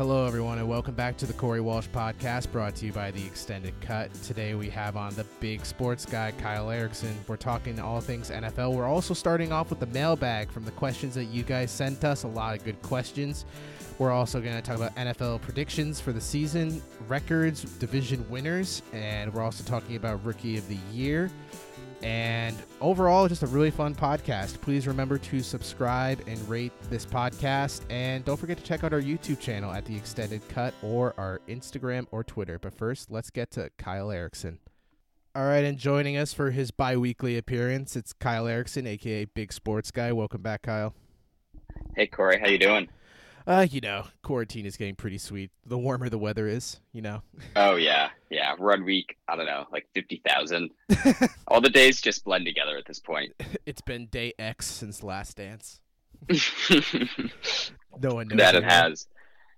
Hello, everyone, and welcome back to the Corey Walsh podcast brought to you by The Extended Cut. Today we have on the big sports guy, Kyle Ericson. We're talking all things NFL. We're also starting off with the mailbag from the questions that you guys sent us. A lot of good questions. We're also going to talk about NFL predictions for the season, records, division winners, and we're also talking about Rookie of the Year. And overall, just a really fun podcast. Please remember to subscribe and rate this podcast. And don't forget to check out our YouTube channel at The Extended Cut or our Instagram or Twitter. But first, let's get to Kyle Ericson. All right, and joining us for his bi weekly appearance, it's Kyle Ericson, aka Big Sports Guy. Welcome back, Kyle. Hey Corey, how you doing? Uh, you know, quarantine is getting pretty sweet. The warmer the weather is, you know. Oh yeah, yeah. Run week, I don't know, like fifty thousand. All the days just blend together at this point. it's been day X since Last Dance. No one knows that it has.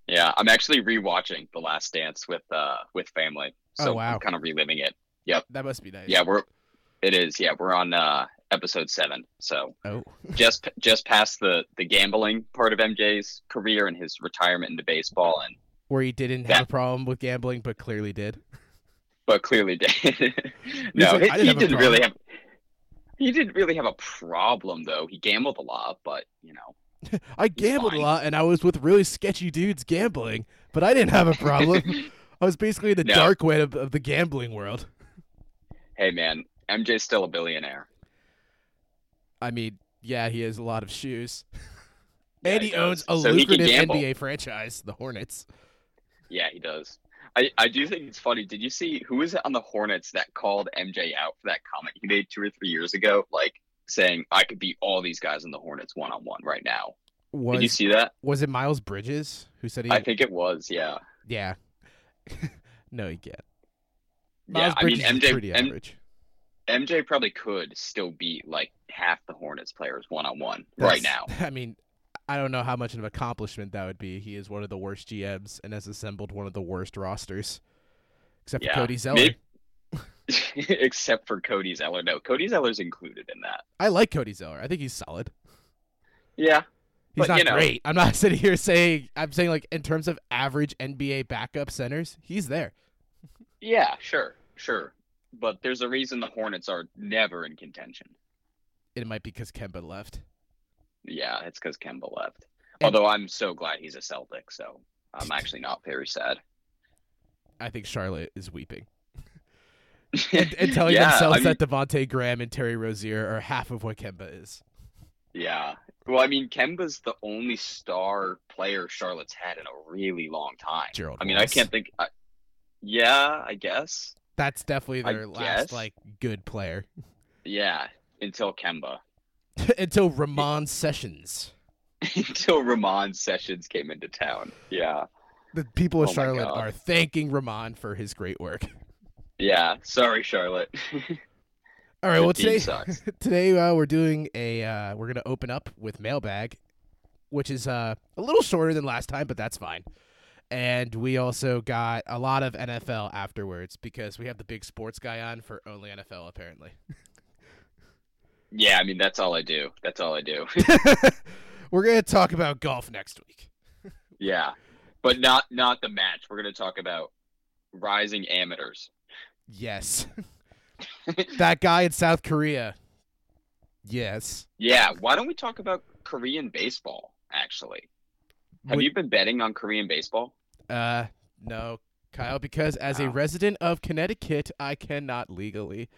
Yeah, I'm actually rewatching The Last Dance with uh with family. So Oh, wow. I'm kind of reliving it. Yep, that must be nice. Yeah, we're it is. Yeah, we're on uh episode seven. So Oh, just just past the the gambling part of MJ's career and his retirement into baseball, and where he didn't Yeah. have a problem with gambling, but clearly did. but clearly did. no, like, he, didn't he didn't really have. He didn't really have a problem though. He gambled a lot, but you know, I gambled a lot, and I was with really sketchy dudes gambling, but I didn't have a problem. I was basically in the No. dark web of, of the gambling world. hey man, MJ's still a billionaire. I mean, yeah, he has a lot of shoes, Yeah, and he, does. owns a So he lucrative. NBA franchise, the Hornets. Yeah, he does. I, I do think it's funny. Did you see who was it on the Hornets that called MJ out for that comment he made two or three years ago, like saying I could beat all these guys in the Hornets one on one right now? Was Did you see that? was it Miles Bridges who said he? I think it was. Yeah. yeah. no, he can't. Yeah. Miles I mean, Bridges is MJ pretty M- average. MJ probably could still beat like half the Hornets players one on one right now. I mean, I don't know how much of an accomplishment that would be. He is one of the worst GMs and has assembled one of the worst rosters, except for Cody Zeller. Maybe- Except for Cody Zeller. No, Cody Zeller's included in that. I like Cody Zeller. I think he's solid. Yeah. He's But, not you know- great. I'm not sitting here saying. I'm saying like in terms of average NBA backup centers, he's there. Yeah, sure, sure. But there's a reason the Hornets are never in contention. It might be because Kemba left. Yeah, it's because Kemba left. And- Although I'm so glad he's a Celtic, so I'm actually not very sad. I think Charlotte is weeping and, and telling yeah, themselves I mean, that Devonte Graham and Terry Rozier are half of what Kemba is. yeah. Well, I mean, Kemba's the only star player Charlotte's had in a really long time. Gerald. I mean, I can't think. I, yeah, I guess. That's definitely I their last guess. like good player Yeah, until Kemba, until Ramon Sessions. until Ramon Sessions came into town. Yeah, The people of Oh Charlotte are thanking Ramon for his great work. yeah. Sorry, Charlotte. All right, well today today uh, we're doing a uh, we're gonna open up with mailbag, which is uh, a little shorter than last time, but that's fine. And we also got a lot of NFL afterwards because we have the big sports guy on for only NFL apparently. yeah, I mean, that's all I do. That's all I do. we're gonna talk about golf next week. Yeah, but not not the match. We're gonna talk about rising amateurs. Yes, that guy in South Korea. Yes. Yeah, why don't we talk about Korean baseball? Actually, have Would- you been betting on Korean baseball? Uh, no, Kyle, because as a resident of Connecticut, I cannot legally.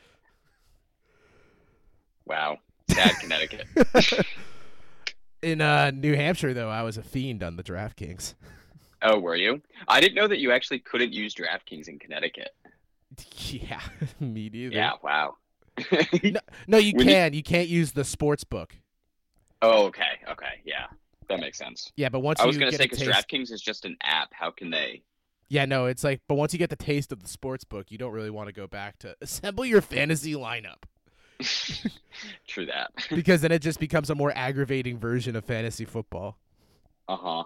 Wow, sad Connecticut. In uh, New Hampshire, though, I was a fiend on the DraftKings. Oh, were you? I didn't know that you actually couldn't use DraftKings in Connecticut. Yeah, me neither. Yeah, wow. No, you When you- You... can't use the sports book. oh, okay, okay, yeah, that makes sense. Yeah, but once I was gonna say because taste, DraftKings is just an app. How can they? yeah, no, it's like, but once you get the taste of the sports book, you don't really want to go back to assemble your fantasy lineup True that. because then it just becomes a more aggravating version of fantasy football Uh huh.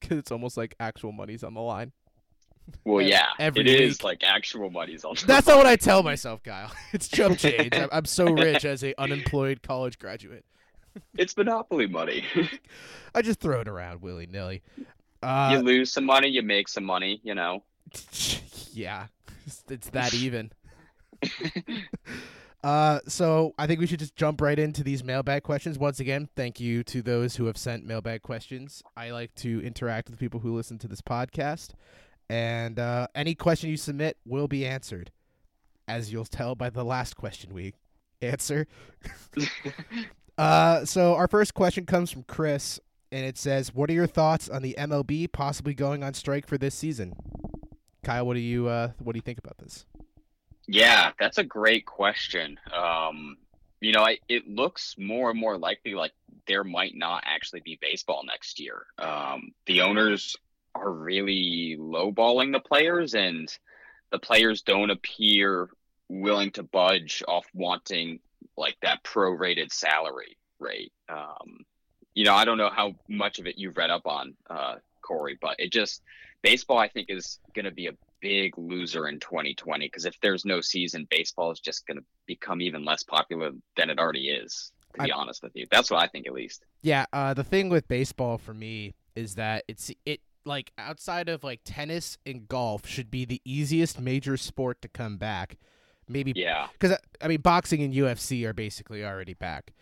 because it's almost like actual money's on the line. Well, yeah, every it is week. like actual money's on. The line. That's not what I tell myself, Kyle. It's chump change. I'm, I'm so rich as a unemployed college graduate. It's monopoly money. I just throw it around willy nilly. Uh, you lose some money, you make some money. You know. yeah, it's that even. uh, so I think we should just jump right into these mailbag questions. Once again, thank you to those who have sent mailbag questions. I like to interact with people who listen to this podcast, and uh, any question you submit will be answered, as you'll tell by the last question we answer. Uh, so our first question comes from Chris, and it says, "What are your thoughts on the MLB possibly going on strike for this season?" Kyle, what do you uh, what do you think about this? Yeah, that's a great question. Um, you know, I, it looks more and more likely like there might not actually be baseball next year. Um, the owners are really lowballing the players, and the players don't appear willing to budge off wanting like that prorated salary rate. Um, you know, I don't know how much of it you've read up on, uh, Corey, but it just baseball I think is going to be a big loser in 2020 because if there's no season, baseball is just going to become even less popular than it already is. To be I, honest with you, that's what I think at least. Yeah, uh, the thing with baseball for me is that it's it like outside of like tennis and golf should be the easiest major sport to come back. Maybe yeah, because I mean boxing and UFC are basically already back.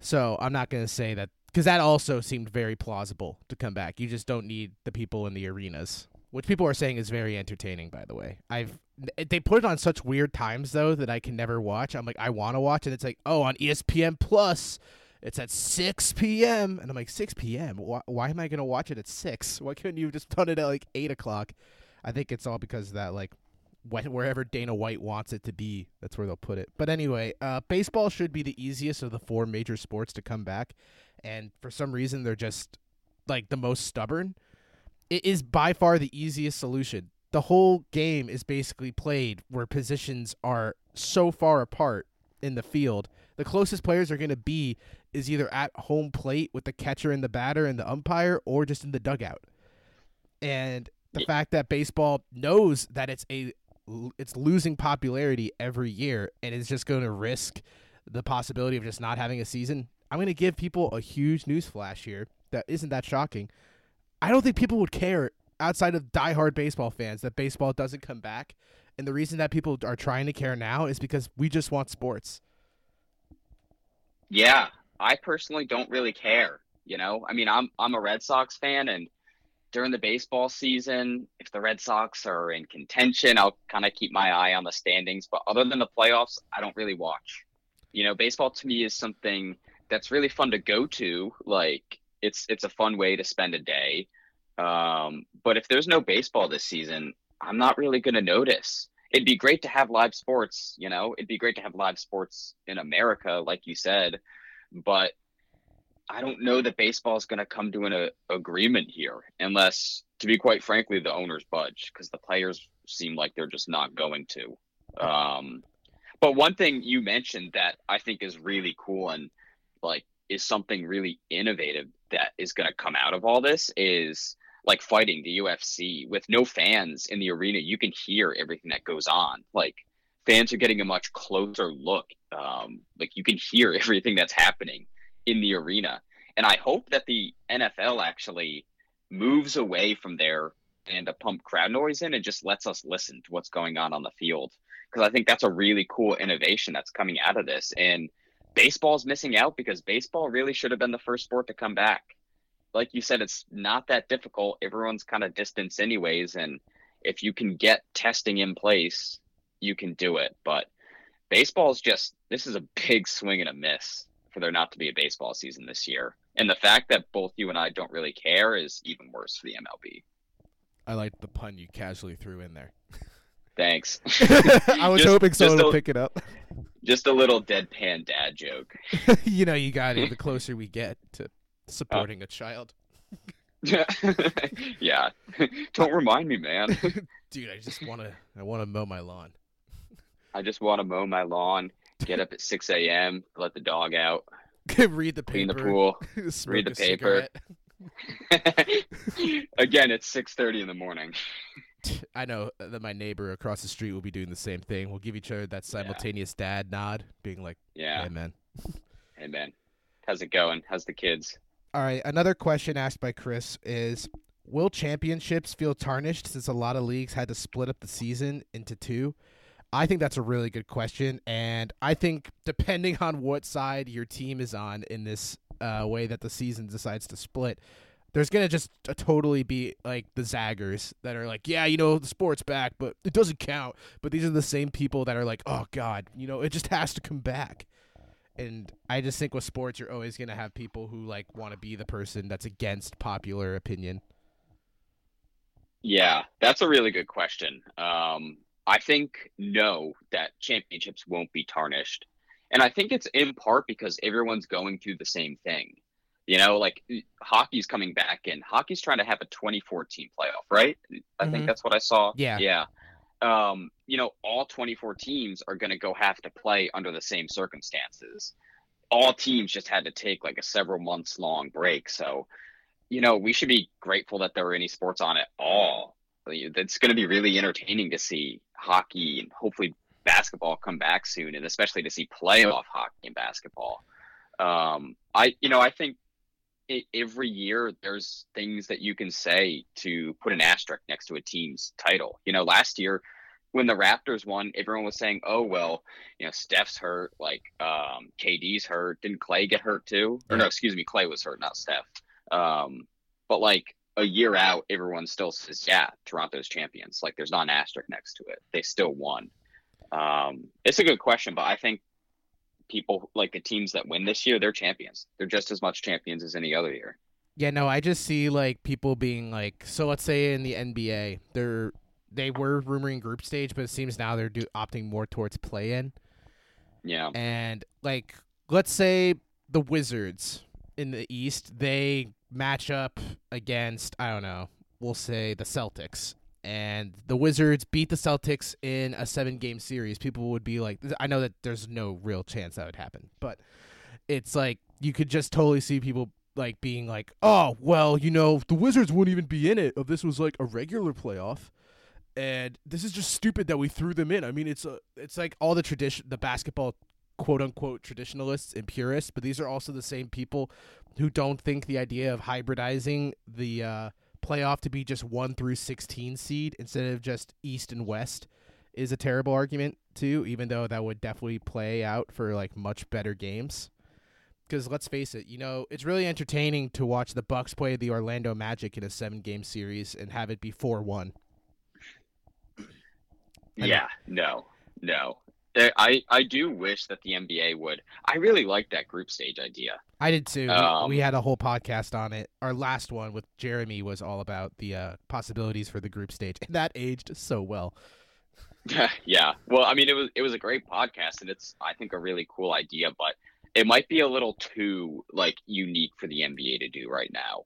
So I'm not going to say that because that also seemed very plausible to come back. You just don't need the people in the arenas, which people are saying is very entertaining. By the way, I've eh, they put it on such weird times though that I can never watch. I'm like I want to watch, and it's like oh on ESPN Plus. It's at 6 p.m. And I'm like, 6 p.m.? Why, why am I going to watch it at 6? Why couldn't you just put it at like 8 o'clock? I think it's all because of that, like, wherever Dana White wants it to be, that's where they'll put it. But anyway, uh, baseball should be the easiest of the four major sports to come back and for some reason they're just like the most stubborn, it is by far the easiest solution. The whole game is basically played where positions are so far apart in the field. The closest players are going to be is either at home plate with the catcher and the batter and the umpire or just in the dugout. And the fact that baseball knows that it's a it's losing popularity every year and it's just going to risk the possibility of just not having a season I'm going to give people a huge news flash here that isn't that shocking. I don't think people would care outside of diehard baseball fans that baseball doesn't come back. And the reason that people are trying to care now is because we just want sports. Yeah, I personally don't really care. You know, I mean, I'm I'm a Red Sox fan, and during the baseball season, if the Red Sox are in contention, I'll kind of keep my eye on the standings. But other than the playoffs, I don't really watch. You know, baseball to me is something that's really fun to go to. Like it's it's a fun way to spend a day. Um, but if there's no baseball this season, I'm not really going to notice. It'd be great to have live sports, you know. It'd be great to have live sports in America, like you said, but I don't know that baseball is going to come to an a, agreement here, unless, to be quite frankly, the owners budge because the players seem like they're just not going to. Um, but one thing you mentioned that I think is really cool, and like is something really innovative that is going to come out of all this is like fighting the UFC with no fans in the arena. You can hear everything that goes on. Like fans are getting a much closer look. Um, like you can hear everything that's happening in the arena. And I hope that the NFL actually moves away from there and to pump crowd noise in and just lets us listen to what's going on on the field. Because I think that's a really cool innovation that's coming out of this. And baseball's missing out because baseball really should have been the first sport to come back. Like you said, it's not that difficult. Everyone's kind of distance anyways, and if you can get testing in place, you can do it. But baseball's just this is a big swing and a miss for there not to be a baseball season this year. And the fact that both you and I don't really care is even worse for the MLB. I like the pun you casually threw in there. Thanks. I was just, hoping someone would pick it up. Just a little deadpan dad joke. you know, you got it. The closer we get to supporting a child. yeah. Don't remind me, man. Dude, I just want to. I want to mow my lawn. I just want to mow my lawn. Get up at six a.m. Let the dog out. read the paper. Clean the pool. read the paper. Again, it's six thirty in the morning. I know that my neighbor across the street will be doing the same thing. We'll give each other that simultaneous yeah. dad nod, being like, "Yeah, hey man, hey man, how's it going? How's the kids?" All right. Another question asked by Chris is, will championships feel tarnished since a lot of leagues had to split up the season into two? I think that's a really good question, and I think depending on what side your team is on in this uh, way that the season decides to split, there's gonna just uh, totally be like the zaggers that are like, yeah, you know, the sport's back, but it doesn't count. But these are the same people that are like, oh god, you know, it just has to come back. And I just think with sports, you're always gonna have people who like want to be the person that's against popular opinion. Yeah, that's a really good question. Um, I think no, that championships won't be tarnished. And I think it's in part because everyone's going through the same thing. You know, like hockey's coming back in. Hockey's trying to have a 2014 playoff, right? I Mhm. think that's what I saw. Yeah. Yeah. Um, you know, all 24 teams are going to go have to play under the same circumstances. All teams just had to take like a several months long break. So, you know, we should be grateful that there are any sports on at all. It's going to be really entertaining to see hockey and hopefully basketball come back soon, and especially to see playoff hockey and basketball. Um, I, you know, I think i every year there's things that you can say to put an asterisk next to a team's title. You know, last year when the Raptors won, everyone was saying, "Oh well, you know, Steph's hurt, like um, KD's hurt. Didn't Clay get hurt too? Or no, excuse me, Clay was hurt, not Steph." Um, but like a year out, everyone still says, "Yeah, Toronto's champions." Like there's not an asterisk next to it. They still won. Um, it's a good question, but I think people like the teams that win this year, they're champions. They're just as much champions as any other year. Yeah, no, I just see like people being like, so let's say in the NBA, they're they were rumoring group stage, but it seems now they're do, opting more towards play in. Yeah. And like, let's say the Wizards in the East, they match up against I don't know, we'll say the Celtics, and the Wizards beat the Celtics in a seven-game series. People would be like, I know that there's no real chance that would happen, but it's like you could just totally see people like being like, "Oh, well, you know, the Wizards wouldn't even be in it if this was like a regular playoff." And this is just stupid that we threw them in. I mean, it's a it's like all the tradition the basketball quote unquote traditionalists and purists, but these are also the same people who don't think the idea of hybridizing the uh, playoff to be just 1 through 16 seed instead of just east and west is a terrible argument too, even though that would definitely play out for like much better games because let's face it, you know, it's really entertaining to watch the Bucks play the Orlando Magic in a seven game series and have it be four one. Yeah, no, no. There, I I do wish that the NBA would. I really like that group stage idea. I did too. We- Um, we, had a whole podcast on it. Our last one with Jeremy was all about the uh, possibilities for the group stage, and that aged so well. yeah. Well, I mean, it was it was a great podcast, and it's I think a really cool idea, but it might be a little too like unique for the NBA to do right now.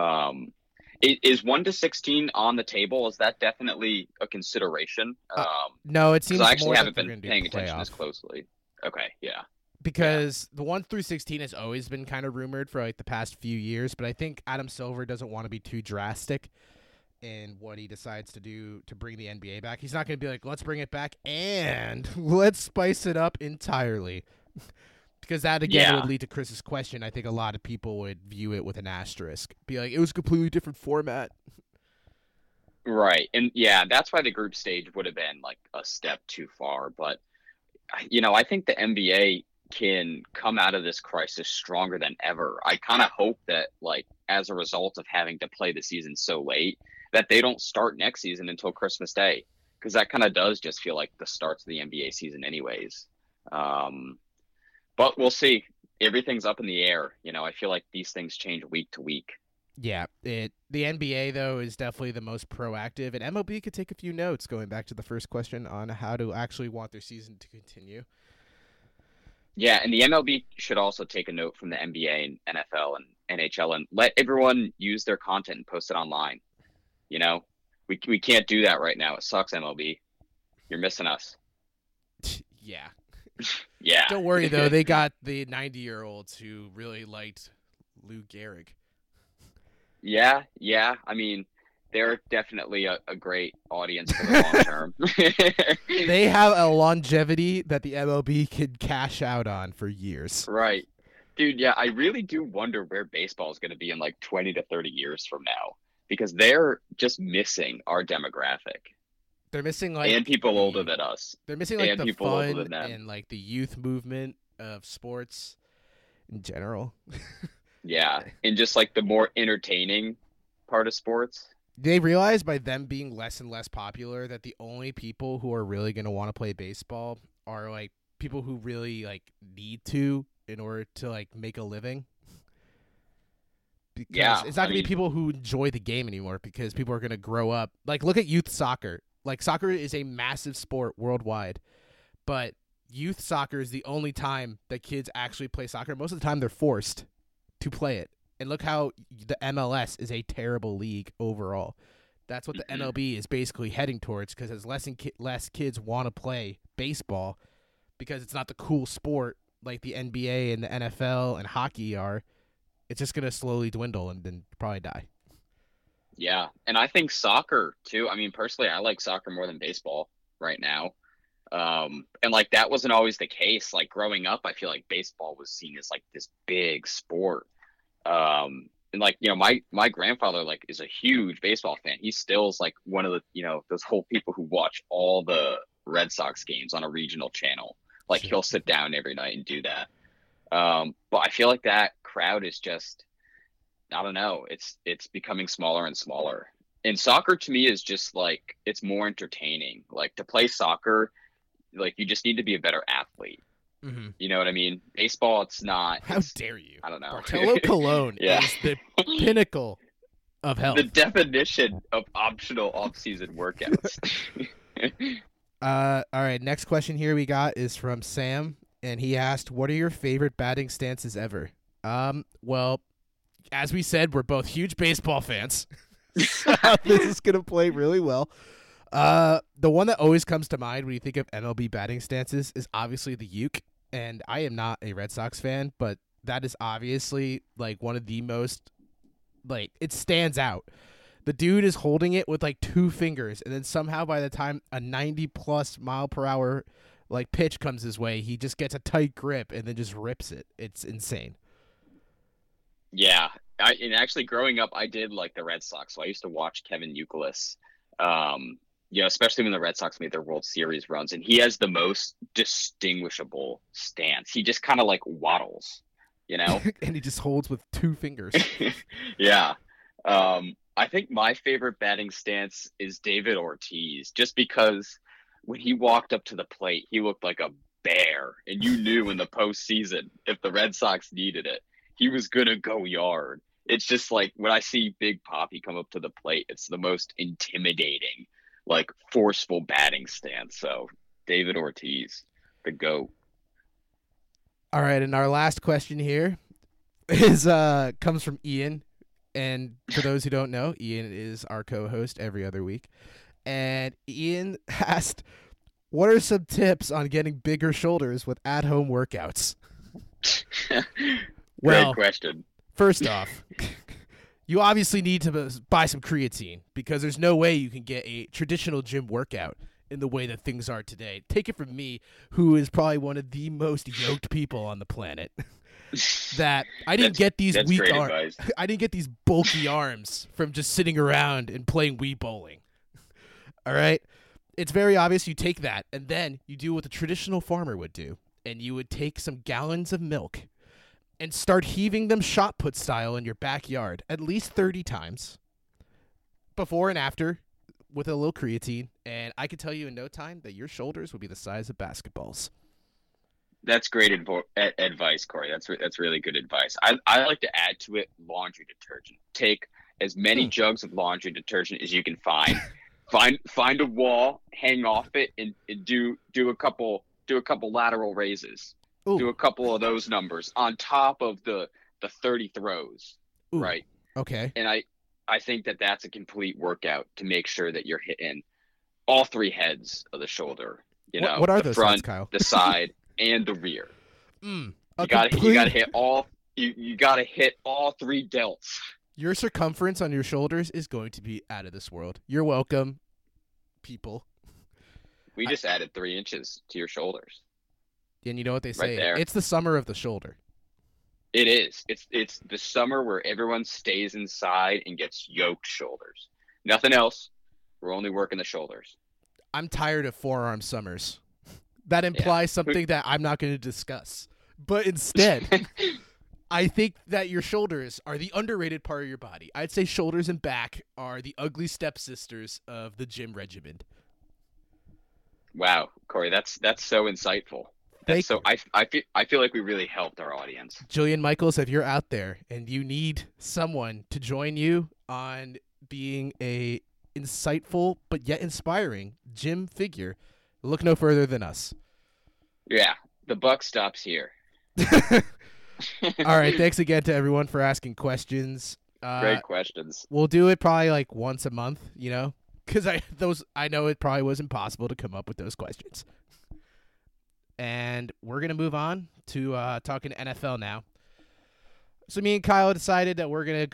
Um, is one to sixteen on the table? Is that definitely a consideration? Uh, Um, No, it seems. I actually haven't been paying attention as closely. Okay, yeah. because the one through sixteen has always been kind of rumored for like the past few years, but I think Adam Silver doesn't want to be too drastic in what he decides to do to bring the NBA back. He's not going to be like, let's bring it back and let's spice it up entirely. Because that again Yeah. would lead to Chris's question. I think a lot of people would view it with an asterisk, be like, it was a completely different format. Right. And yeah, that's why the group stage would have been like a step too far. But, you know, I think the NBA can come out of this crisis stronger than ever. I kind of hope that, like, as a result of having to play the season so late, that they don't start next season until Christmas Day. Because that kind of does just feel like the starts of the NBA season, anyways. Um, but we'll see. Everything's up in the air. You know, I feel like these things change week to week. Yeah, it the NBA though is definitely the most proactive, and MLB could take a few notes going back to the first question on how to actually want their season to continue. Yeah, and the MLB should also take a note from the NBA and NFL and NHL and let everyone use their content and post it online. You know, we we can't do that right now. It sucks, MLB. You're missing us. yeah, Yeah. don't worry though, they got the ninety-year-olds who really liked Lou Gehrig. yeah, yeah. I mean, they're definitely a, a great audience for the long term. They have a longevity that the MLB could cash out on for years. right. Dude, yeah, I really do wonder where baseball is going to be in like 20 to 30 years from now. because they're just missing our demographic They're missing like and people older than us. They're missing like and the people older fun than them. and like the youth movement of sports in general. Yeah, and just like the more entertaining part of sports. they realize by them being less and less popular that the only people who are really going to want to play baseball are like people who really like need to in order to like make a living. Because Yeah, it's not going to be people who enjoy the game anymore because people are going to grow up. Like look at youth soccer. Like soccer is a massive sport worldwide. But youth soccer is the only time that kids actually play soccer. Most of the time they're forced to play it. And look how the MLS is a terrible league overall. That's what the. Mm-hmm. MLB is basically heading towards because as less and ki- less kids want to play baseball because it's not the cool sport like the NBA and the NFL and hockey are, it's just going to slowly dwindle and then probably die. Yeah, and I think soccer too. I mean, personally, I like soccer more than baseball right now. Um, and like that wasn't always the case. Like growing up, I feel like baseball was seen as like this big sport. Um, and like you know, my my grandfather like is a huge baseball fan. He still is like one of the you know those whole people who watch all the Red Sox games on a regional channel. Like he'll sit down every night and do that. Um, but I feel like that crowd is just I don't know. It's it's becoming smaller and smaller. And soccer to me is just like it's more entertaining. Like to play soccer, like you just need to be a better athlete. Mm-hmm. You know what I mean? Baseball, it's not. How it's- dare you? I don't know. Bartolo Colon Yeah. is the pinnacle of health. the definition of optional off-season workouts. Uh, all right. Next question here we got is from Sam, and he asked, "What are your favorite batting stances ever?" Um, well, as we said, we're both huge baseball fans, this is gonna play really well. Uh, the one that always comes to mind when you think of MLB batting stances is obviously the Youk, and I am not a Red Sox fan, but that is obviously like one of the most like it stands out. The dude is holding it with like two fingers, and then somehow by the time a 90 plus mile per hour like pitch comes his way, he just gets a tight grip and then just rips it. It's insane. Yeah, I, and actually growing up, I did like the Red Sox. So I used to watch Kevin Youkilis. Um, you know, especially when the Red Sox made their World Series runs, and he has the most distinguishable stance. He just kind of like waddles, you know. and he just holds with two fingers. yeah. Um, I think my favorite batting stance is David Ortiz, just because when he walked up to the plate, he looked like a bear, and you knew in the postseason if the Red Sox needed it, he was gonna go yard. It's just like when I see Big Poppy come up to the plate, it's the most intimidating, like forceful batting stance. So David Ortiz, the goat. All right, and our last question here is uh comes from Ian. And for those who don't know, Ian is our co-host every other week. And Ian asked, "What are some tips on getting bigger shoulders with at-home workouts?" Great Well, question. First off, you obviously need to buy some creatine because there's no way you can get a traditional gym workout in the way that things are today. Take it from me, who is probably one of the most yoked people on the planet. that I didn't That's- get these weak arms. I didn't get these bulky arms from just sitting around and playing Wii bowling. All right? It's very obvious you take that and then you do what the traditional farmer would do. And you would take some gallons of milk and start heaving them shot put style in your backyard at least 30 times before and after with a little creatine. And I can tell you in no time that your shoulders will be the size of basketballs. That's great advo- advice, Corey. That's re- that's really good advice. I I like to add to it laundry detergent. Take as many Hmm. jugs of laundry detergent as you can find. find find a wall, hang off it, and, and do do a couple do a couple lateral raises. Ooh, Do a couple of those numbers on top of the the thirty throws, ooh, right? Okay. And I I think that that's a complete workout to make sure that you're hitting all three heads of the shoulder. You What- know, what are the front, Kyle? the side, and the rear. Mm, You gotta you gotta hit all you, you gotta hit all three delts. Your circumference on your shoulders is going to be out of this world. You're welcome, people. We I- just added three inches to your shoulders. And you know what they say? there. It's the summer of the shoulder. It is. It's it's the summer where everyone stays inside and gets yoked shoulders. Nothing else. We're only working the shoulders. I'm tired of forearm summers. That implies something that I'm not going to discuss. But instead, I think that your shoulders are the underrated part of your body. I'd say shoulders and back are the ugly stepsisters of the gym regimen. Wow, Corey, that's that's so insightful. That's so I, I feel I feel like we really helped our audience. Jillian Michaels, if you're out there and you need someone to join you on being a insightful but yet inspiring gym figure, look no further than us. Yeah, the buck stops here. All right, thanks again to everyone for asking questions. Uh, Great questions. We'll do it probably like once a month, you know, because I those I know it probably was impossible to come up with those questions. And we're gonna move on to uh, talking NFL now. So me and Kyle decided that we're gonna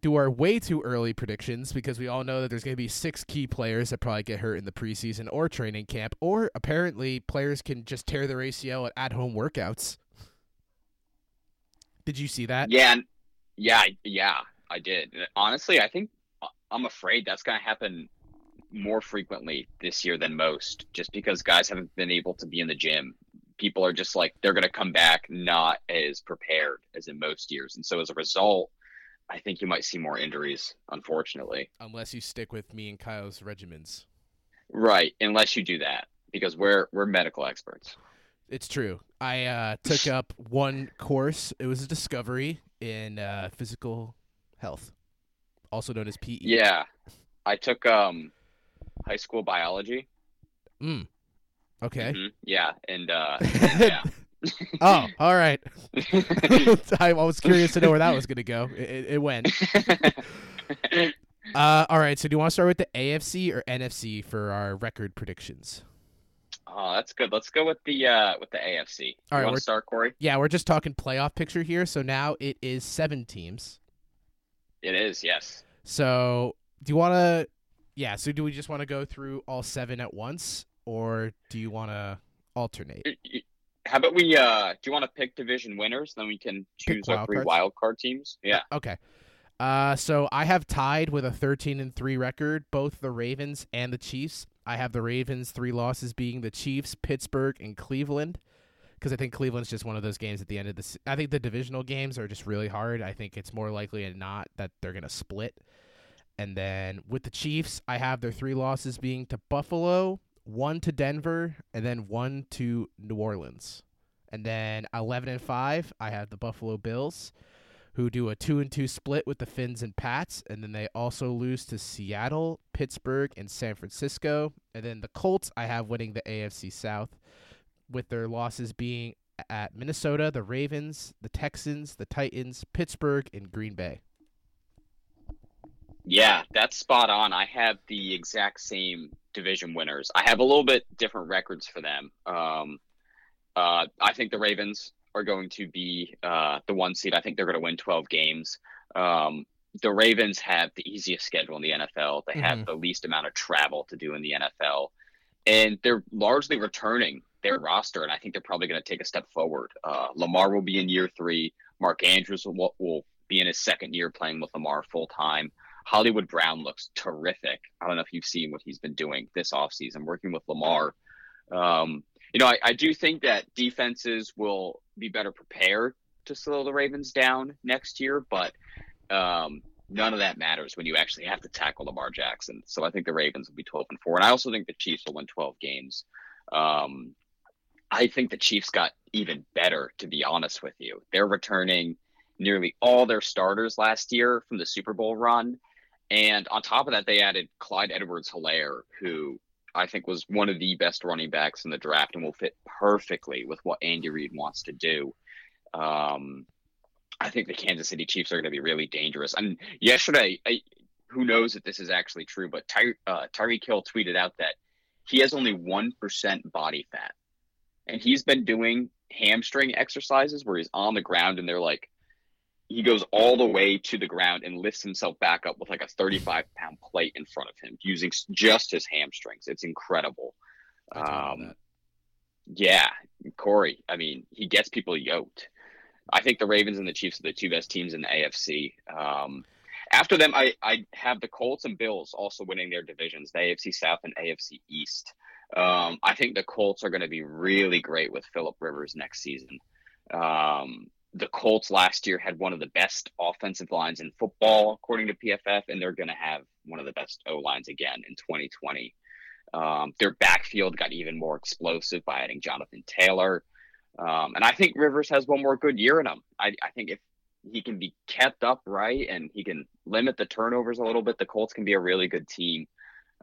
do our way too early predictions because we all know that there's gonna be six key players that probably get hurt in the preseason or training camp, or apparently players can just tear their ACL at at-home workouts. Did you see that? Yeah, yeah, yeah, I did. Honestly, I think uh, I'm afraid that's gonna happen more frequently this year than most, just because guys haven't been able to be in the gym people are just like they're going to come back not as prepared as in most years, and so as a result, I think you might see more injuries, unfortunately. Unless you stick with me and Kyle's regimens. Right, unless you do that, because we're we're medical experts. It's true. I uh, took up one course. It was a discovery in uh, physical health, also known as PE. Yeah, I took um, high school biology. Mm. Okay. Mm-hmm. Yeah, and uh, yeah. oh, all right. I was curious to know where that was going to go. It, it went. uh, all right. So, do you want to start with the AFC or NFC for our record predictions? Oh, that's good. Let's go with the uh, with the AFC. All right, want to start, Corey? Yeah, we're just talking playoff picture here. So now it is seven teams. It is, yes. So, do you want to? Yeah. So, do we just want to go through all seven at once? Or do you want to alternate? How about we? uh Do you want to pick division winners? Then we can choose our three cards? wild card teams. Yeah. Okay. Uh, so I have tied with a 13 and three record, both the Ravens and the Chiefs. I have the Ravens three losses being the Chiefs, Pittsburgh, and Cleveland. Because I think Cleveland's just one of those games at the end of the. I think the divisional games are just really hard. I think it's more likely than not that they're gonna split. And then with the Chiefs, I have their three losses being to Buffalo, one to Denver, and then one to New Orleans. And then 11 and 5, I have the Buffalo Bills, who do a 2 and 2 split with the Fins and Pats. And then they also lose to Seattle, Pittsburgh, and San Francisco. And then the Colts, I have winning the AFC South, with their losses being at Minnesota, the Ravens, the Texans, the Titans, Pittsburgh, and Green Bay. Yeah, that's spot on. I have the exact same division winners. I have a little bit different records for them. Um, uh, I think the Ravens are going to be uh, the one seed. I think they're going to win 12 games. Um, the Ravens have the easiest schedule in the NFL. They mm-hmm. have the least amount of travel to do in the NFL. And they're largely returning their roster, and I think they're probably going to take a step forward. Uh, Lamar will be in year three. Mark Andrews will, will be in his second year playing with Lamar full time. Hollywood Brown looks terrific. I don't know if you've seen what he's been doing this offseason, working with Lamar. Um, you know, I, I do think that defenses will be better prepared to slow the Ravens down next year, but um, none of that matters when you actually have to tackle Lamar Jackson. So I think the Ravens will be 12 and 4. And I also think the Chiefs will win 12 games. Um, I think the Chiefs got even better, to be honest with you. They're returning nearly all their starters last year from the Super Bowl run. And on top of that, they added Clyde Edwards Helaire, who I think was one of the best running backs in the draft and will fit perfectly with what Andy Reid wants to do. Um, I think the Kansas City Chiefs are going to be really dangerous. And yesterday, I, who knows if this is actually true, but Ty, uh, Hill tweeted out that he has only 1% body fat. And he's been doing hamstring exercises where he's on the ground and they're like he goes all the way to the ground and lifts himself back up with like a 35 pound plate in front of him using just his hamstrings. It's incredible. Um, yeah, Corey. I mean, he gets people yoked. I think the Ravens and the Chiefs are the two best teams in the AFC. Um, after them, I, I have the Colts and Bills also winning their divisions, the AFC South and AFC East. Um, I think the Colts are going to be really great with Philip Rivers next season. Um, the Colts last year had one of the best offensive lines in football, according to PFF, and they're going to have one of the best O lines again in 2020. Um, their backfield got even more explosive by adding Jonathan Taylor. Um, and I think Rivers has one more good year in him. I, I think if he can be kept up right and he can limit the turnovers a little bit, the Colts can be a really good team.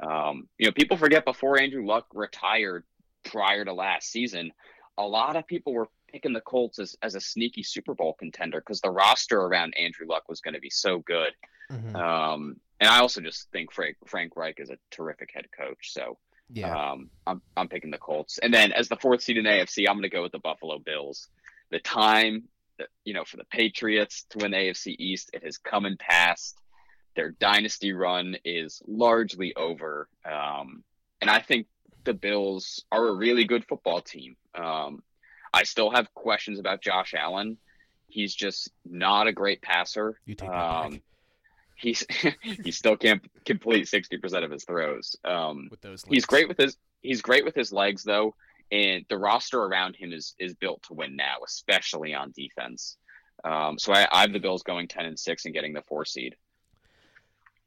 Um, you know, people forget before Andrew Luck retired prior to last season, a lot of people were picking the Colts as, as a sneaky Super Bowl contender because the roster around Andrew Luck was going to be so good. Mm-hmm. Um, and I also just think Frank Frank Reich is a terrific head coach. So yeah, um, I'm I'm picking the Colts. And then as the fourth seed in AFC, I'm going to go with the Buffalo Bills. The time, that, you know, for the Patriots to win the AFC East, it has come and passed. Their dynasty run is largely over, um, and I think the Bills are a really good football team. Um, I still have questions about Josh Allen. He's just not a great passer. You take um, back. He's he still can't complete sixty percent of his throws. Um, with those, legs. he's great with his he's great with his legs though, and the roster around him is is built to win now, especially on defense. Um, so I, I have the Bills going ten and six and getting the four seed.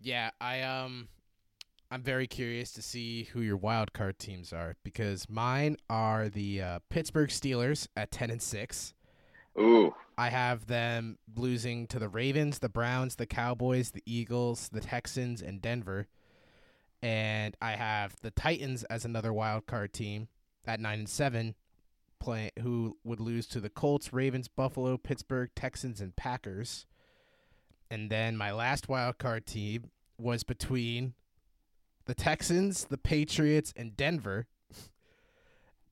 Yeah, I um I'm very curious to see who your wild card teams are because mine are the uh, Pittsburgh Steelers at 10 and 6. Ooh. I have them losing to the Ravens, the Browns, the Cowboys, the Eagles, the Texans, and Denver. And I have the Titans as another wild card team at 9 and 7 play who would lose to the Colts, Ravens, Buffalo, Pittsburgh, Texans, and Packers. And then my last wild card team was between the Texans, the Patriots, and Denver.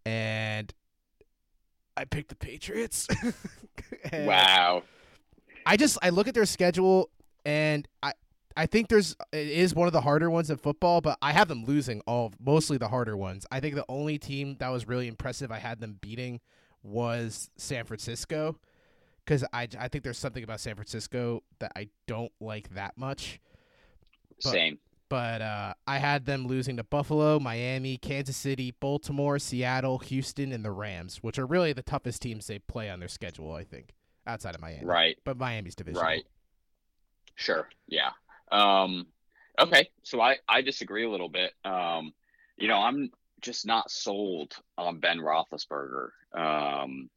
And I picked the Patriots. wow. I just I look at their schedule and I I think there's it is one of the harder ones in football, but I have them losing all mostly the harder ones. I think the only team that was really impressive I had them beating was San Francisco because I, I think there's something about San Francisco that I don't like that much. But, Same. But uh, I had them losing to Buffalo, Miami, Kansas City, Baltimore, Seattle, Houston, and the Rams, which are really the toughest teams they play on their schedule, I think, outside of Miami. Right. But Miami's division. Right. Sure. Yeah. Um, okay. So I, I disagree a little bit. Um, you know, I'm just not sold on Ben Roethlisberger. Um,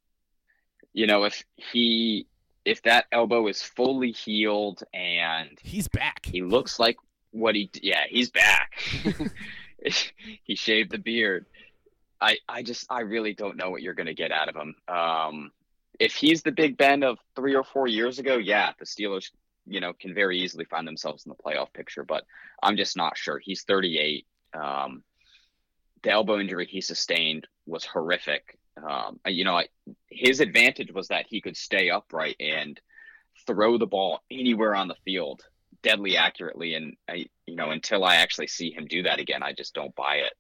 you know, if he if that elbow is fully healed and he's back, he looks like what he yeah he's back. he shaved the beard. I I just I really don't know what you're gonna get out of him. Um, if he's the Big Ben of three or four years ago, yeah, the Steelers you know can very easily find themselves in the playoff picture. But I'm just not sure. He's 38. Um, the elbow injury he sustained was horrific. Um, you know, I, his advantage was that he could stay upright and throw the ball anywhere on the field deadly accurately. And I, you know, until I actually see him do that again, I just don't buy it.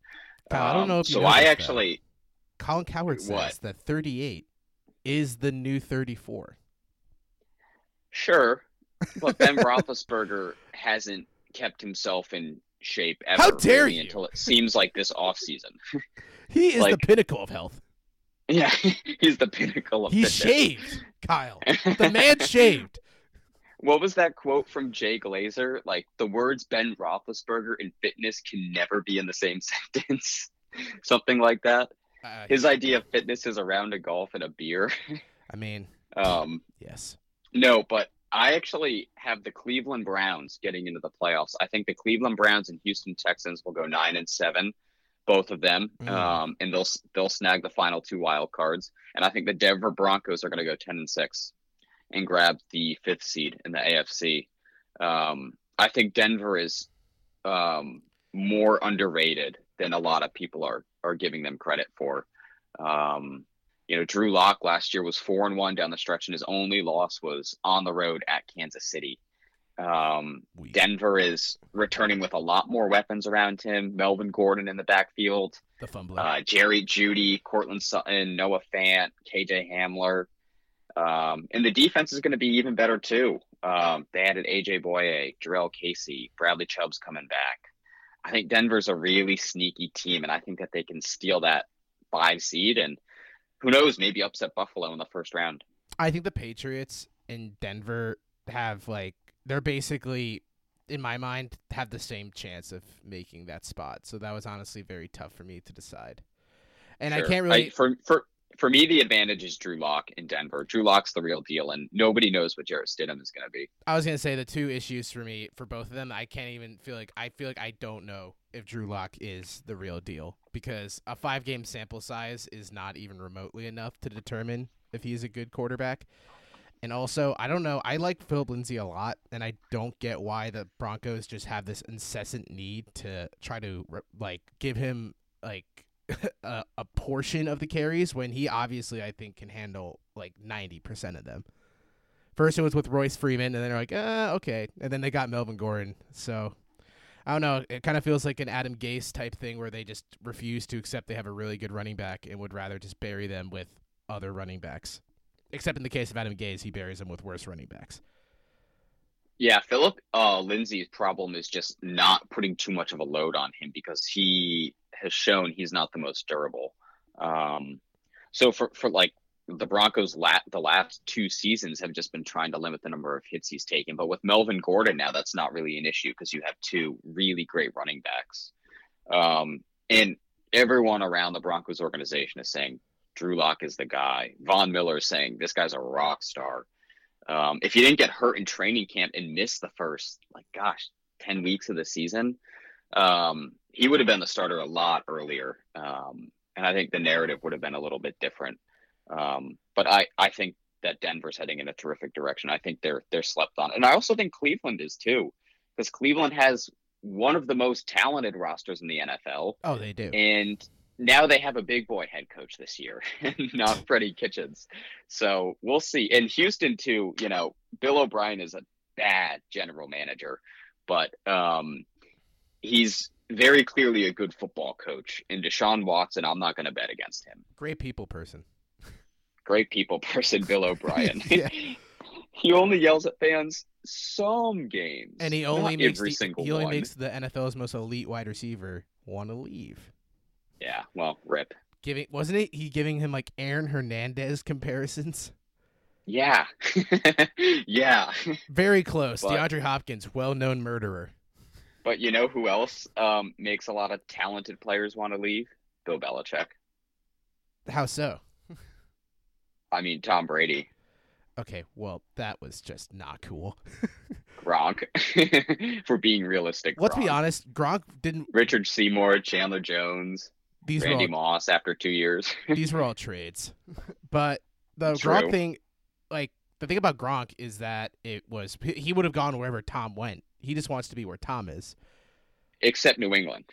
Um, I don't know if so. know I actually, Colin Cowherd says what? that 38 is the new 34. Sure, but Ben Roethlisberger hasn't kept himself in shape ever. How dare really you? Until it seems like this off season. he is like, the pinnacle of health. Yeah, he's the pinnacle of. He fitness. shaved, Kyle. The man shaved. What was that quote from Jay Glazer? Like the words Ben Roethlisberger and fitness can never be in the same sentence. Something like that. Uh, His idea of fitness is around a golf and a beer. I mean, um, yes. No, but I actually have the Cleveland Browns getting into the playoffs. I think the Cleveland Browns and Houston Texans will go nine and seven, both of them, mm. um, and they'll they'll snag the final two wild cards. And I think the Denver Broncos are going to go ten and six, and grab the fifth seed in the AFC. Um, I think Denver is um, more underrated than a lot of people are are giving them credit for. Um, you know, Drew Lock last year was four and one down the stretch, and his only loss was on the road at Kansas City. Um, Denver is returning with a lot more weapons around him. Melvin Gordon in the backfield, the fumbler, uh, Jerry Jeudy, Courtland Sutton, Noah Fant, KJ Hamler. Um, and the defense is going to be even better too. Um, they added AJ Bouye, Jurrell Casey, Bradley Chubb's coming back. I think Denver's a really sneaky team, and I think that they can steal that five seed and who knows, maybe upset Buffalo in the first round. I think the Patriots in Denver have like they're basically in my mind have the same chance of making that spot. So that was honestly very tough for me to decide. And sure. I can't really I, for for for me, the advantage is Drew Lock in Denver. Drew Lock's the real deal, and nobody knows what Jarrett Stidham is going to be. I was going to say the two issues for me for both of them. I can't even feel like I feel like I don't know if Drew Lock is the real deal because a five game sample size is not even remotely enough to determine if he's a good quarterback. And also, I don't know. I like Philip Lindsay a lot, and I don't get why the Broncos just have this incessant need to try to like give him like a, a portion of the carries when he obviously I think can handle like ninety percent of them. First it was with Royce Freeman, and then they're like, uh, okay, and then they got Melvin Gordon. So I don't know. It kind of feels like an Adam Gase type thing where they just refuse to accept they have a really good running back and would rather just bury them with other running backs. Except in the case of Adam Gase, he buries them with worse running backs. Yeah, Philip uh, Lindsay's problem is just not putting too much of a load on him because he has shown he's not the most durable. Um, so for for like the Broncos, la- the last two seasons have just been trying to limit the number of hits he's taken. But with Melvin Gordon now, that's not really an issue because you have two really great running backs. Um, and everyone around the Broncos organization is saying Drew Lock is the guy. Von Miller is saying this guy's a rock star. Um, if you didn't get hurt in training camp and miss the first, like, gosh, 10 weeks of the season, um, he would have been the starter a lot earlier. Um, and I think the narrative would have been a little bit different. Um, but I, I think that Denver's heading in a terrific direction. I think they're they're slept on, and I also think Cleveland is too, because Cleveland has one of the most talented rosters in the NFL. Oh, they do. And now they have a big boy head coach this year, not Freddie Kitchens. So we'll see. And Houston too. You know, Bill O'Brien is a bad general manager, but um, he's very clearly a good football coach. And Deshaun Watson, I'm not going to bet against him. Great people person. Great people person, Bill O'Brien. he only yells at fans some games, and he only makes every the, single he only one. makes the NFL's most elite wide receiver want to leave. Yeah, well, rip. Giving wasn't it he giving him like Aaron Hernandez comparisons? Yeah, yeah. Very close. But, DeAndre Hopkins, well-known murderer. But you know who else um, makes a lot of talented players want to leave? Bill Belichick. How so? I mean, Tom Brady. Okay, well, that was just not cool. Gronk, for being realistic. Let's Gronk. be honest. Gronk didn't. Richard Seymour, Chandler Jones, these Randy all... Moss after two years. these were all trades, but the True. Gronk thing, like the thing about Gronk is that it was he would have gone wherever Tom went. He just wants to be where Tom is. Except New England.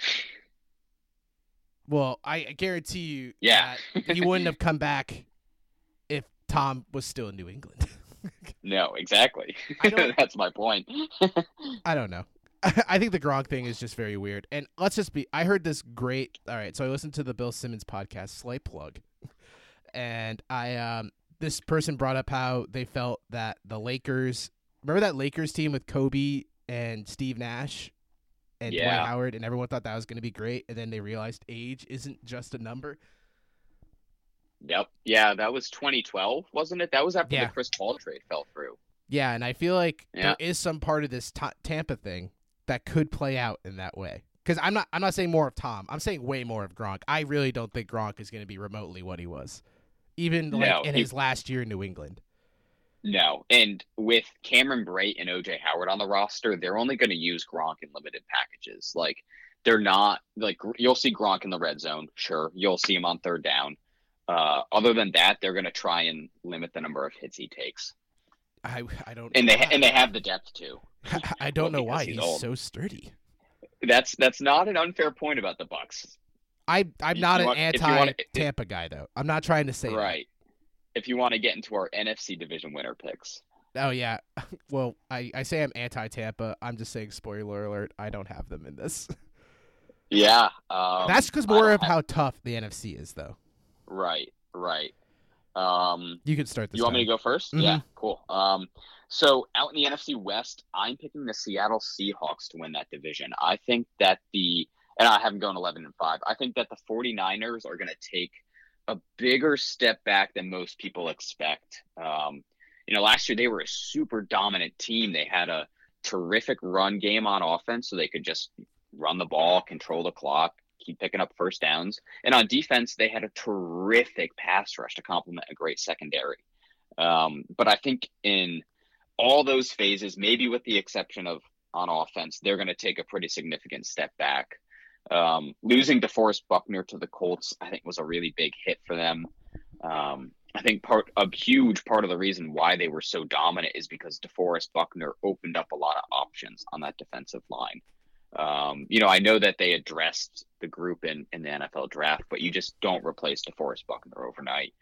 Well, I guarantee you, yeah, he wouldn't have come back if Tom was still in New England. no, exactly. That's my point. I don't know. I think the Gronk thing is just very weird. And let's just be I heard this great all right, so I listened to the Bill Simmons podcast, Slight Plug. And I um this person brought up how they felt that the Lakers remember that Lakers team with Kobe and Steve Nash and yeah. Dwight Howard, and everyone thought that was going to be great, and then they realized age isn't just a number. Yep. Yeah, that was 2012, wasn't it? That was after yeah. the Chris Paul trade fell through. Yeah, and I feel like yeah. there is some part of this t- Tampa thing that could play out in that way. Because I'm not, I'm not saying more of Tom. I'm saying way more of Gronk. I really don't think Gronk is going to be remotely what he was, even like no, in he, his last year in New England. No, and with Cameron Brate and OJ Howard on the roster, they're only going to use Gronk in limited packages. Like they're not like you'll see Gronk in the red zone, sure. You'll see him on third down. Uh, other than that, they're going to try and limit the number of hits he takes. I I don't. And they and they have the depth too. I, don't know why he's, he's so sturdy. That's that's not an unfair point about the Bucks. I I'm not an anti Tampa guy though. I'm not trying to say right. That if you want to get into our NFC division winner picks. Oh yeah. Well, I, I say I'm anti Tampa. I'm just saying spoiler alert, I don't have them in this. Yeah. Um, That's because more of have... how tough the NFC is though. Right, right. Um, You could start this. you want me to go 1st Mhm. Yeah, cool. Um, so out in the NFC West, I'm picking the Seattle Seahawks to win that division. I think that the and I have them going 11 and 5. I think that the 49ers are going to take a bigger step back than most people expect. Um, you know, last year they were a super dominant team. They had a terrific run game on offense, so they could just run the ball, control the clock, keep picking up first downs. And on defense, they had a terrific pass rush to complement a great secondary. Um, but I think in all those phases, maybe with the exception of on offense, they're going to take a pretty significant step back. Um, losing DeForest Buckner to the Colts, I think, was a really big hit for them. Um, I think part a huge part of the reason why they were so dominant is because DeForest Buckner opened up a lot of options on that defensive line. Um, you know, I know that they addressed the group in, in the NFL draft, but you just don't replace DeForest Buckner overnight.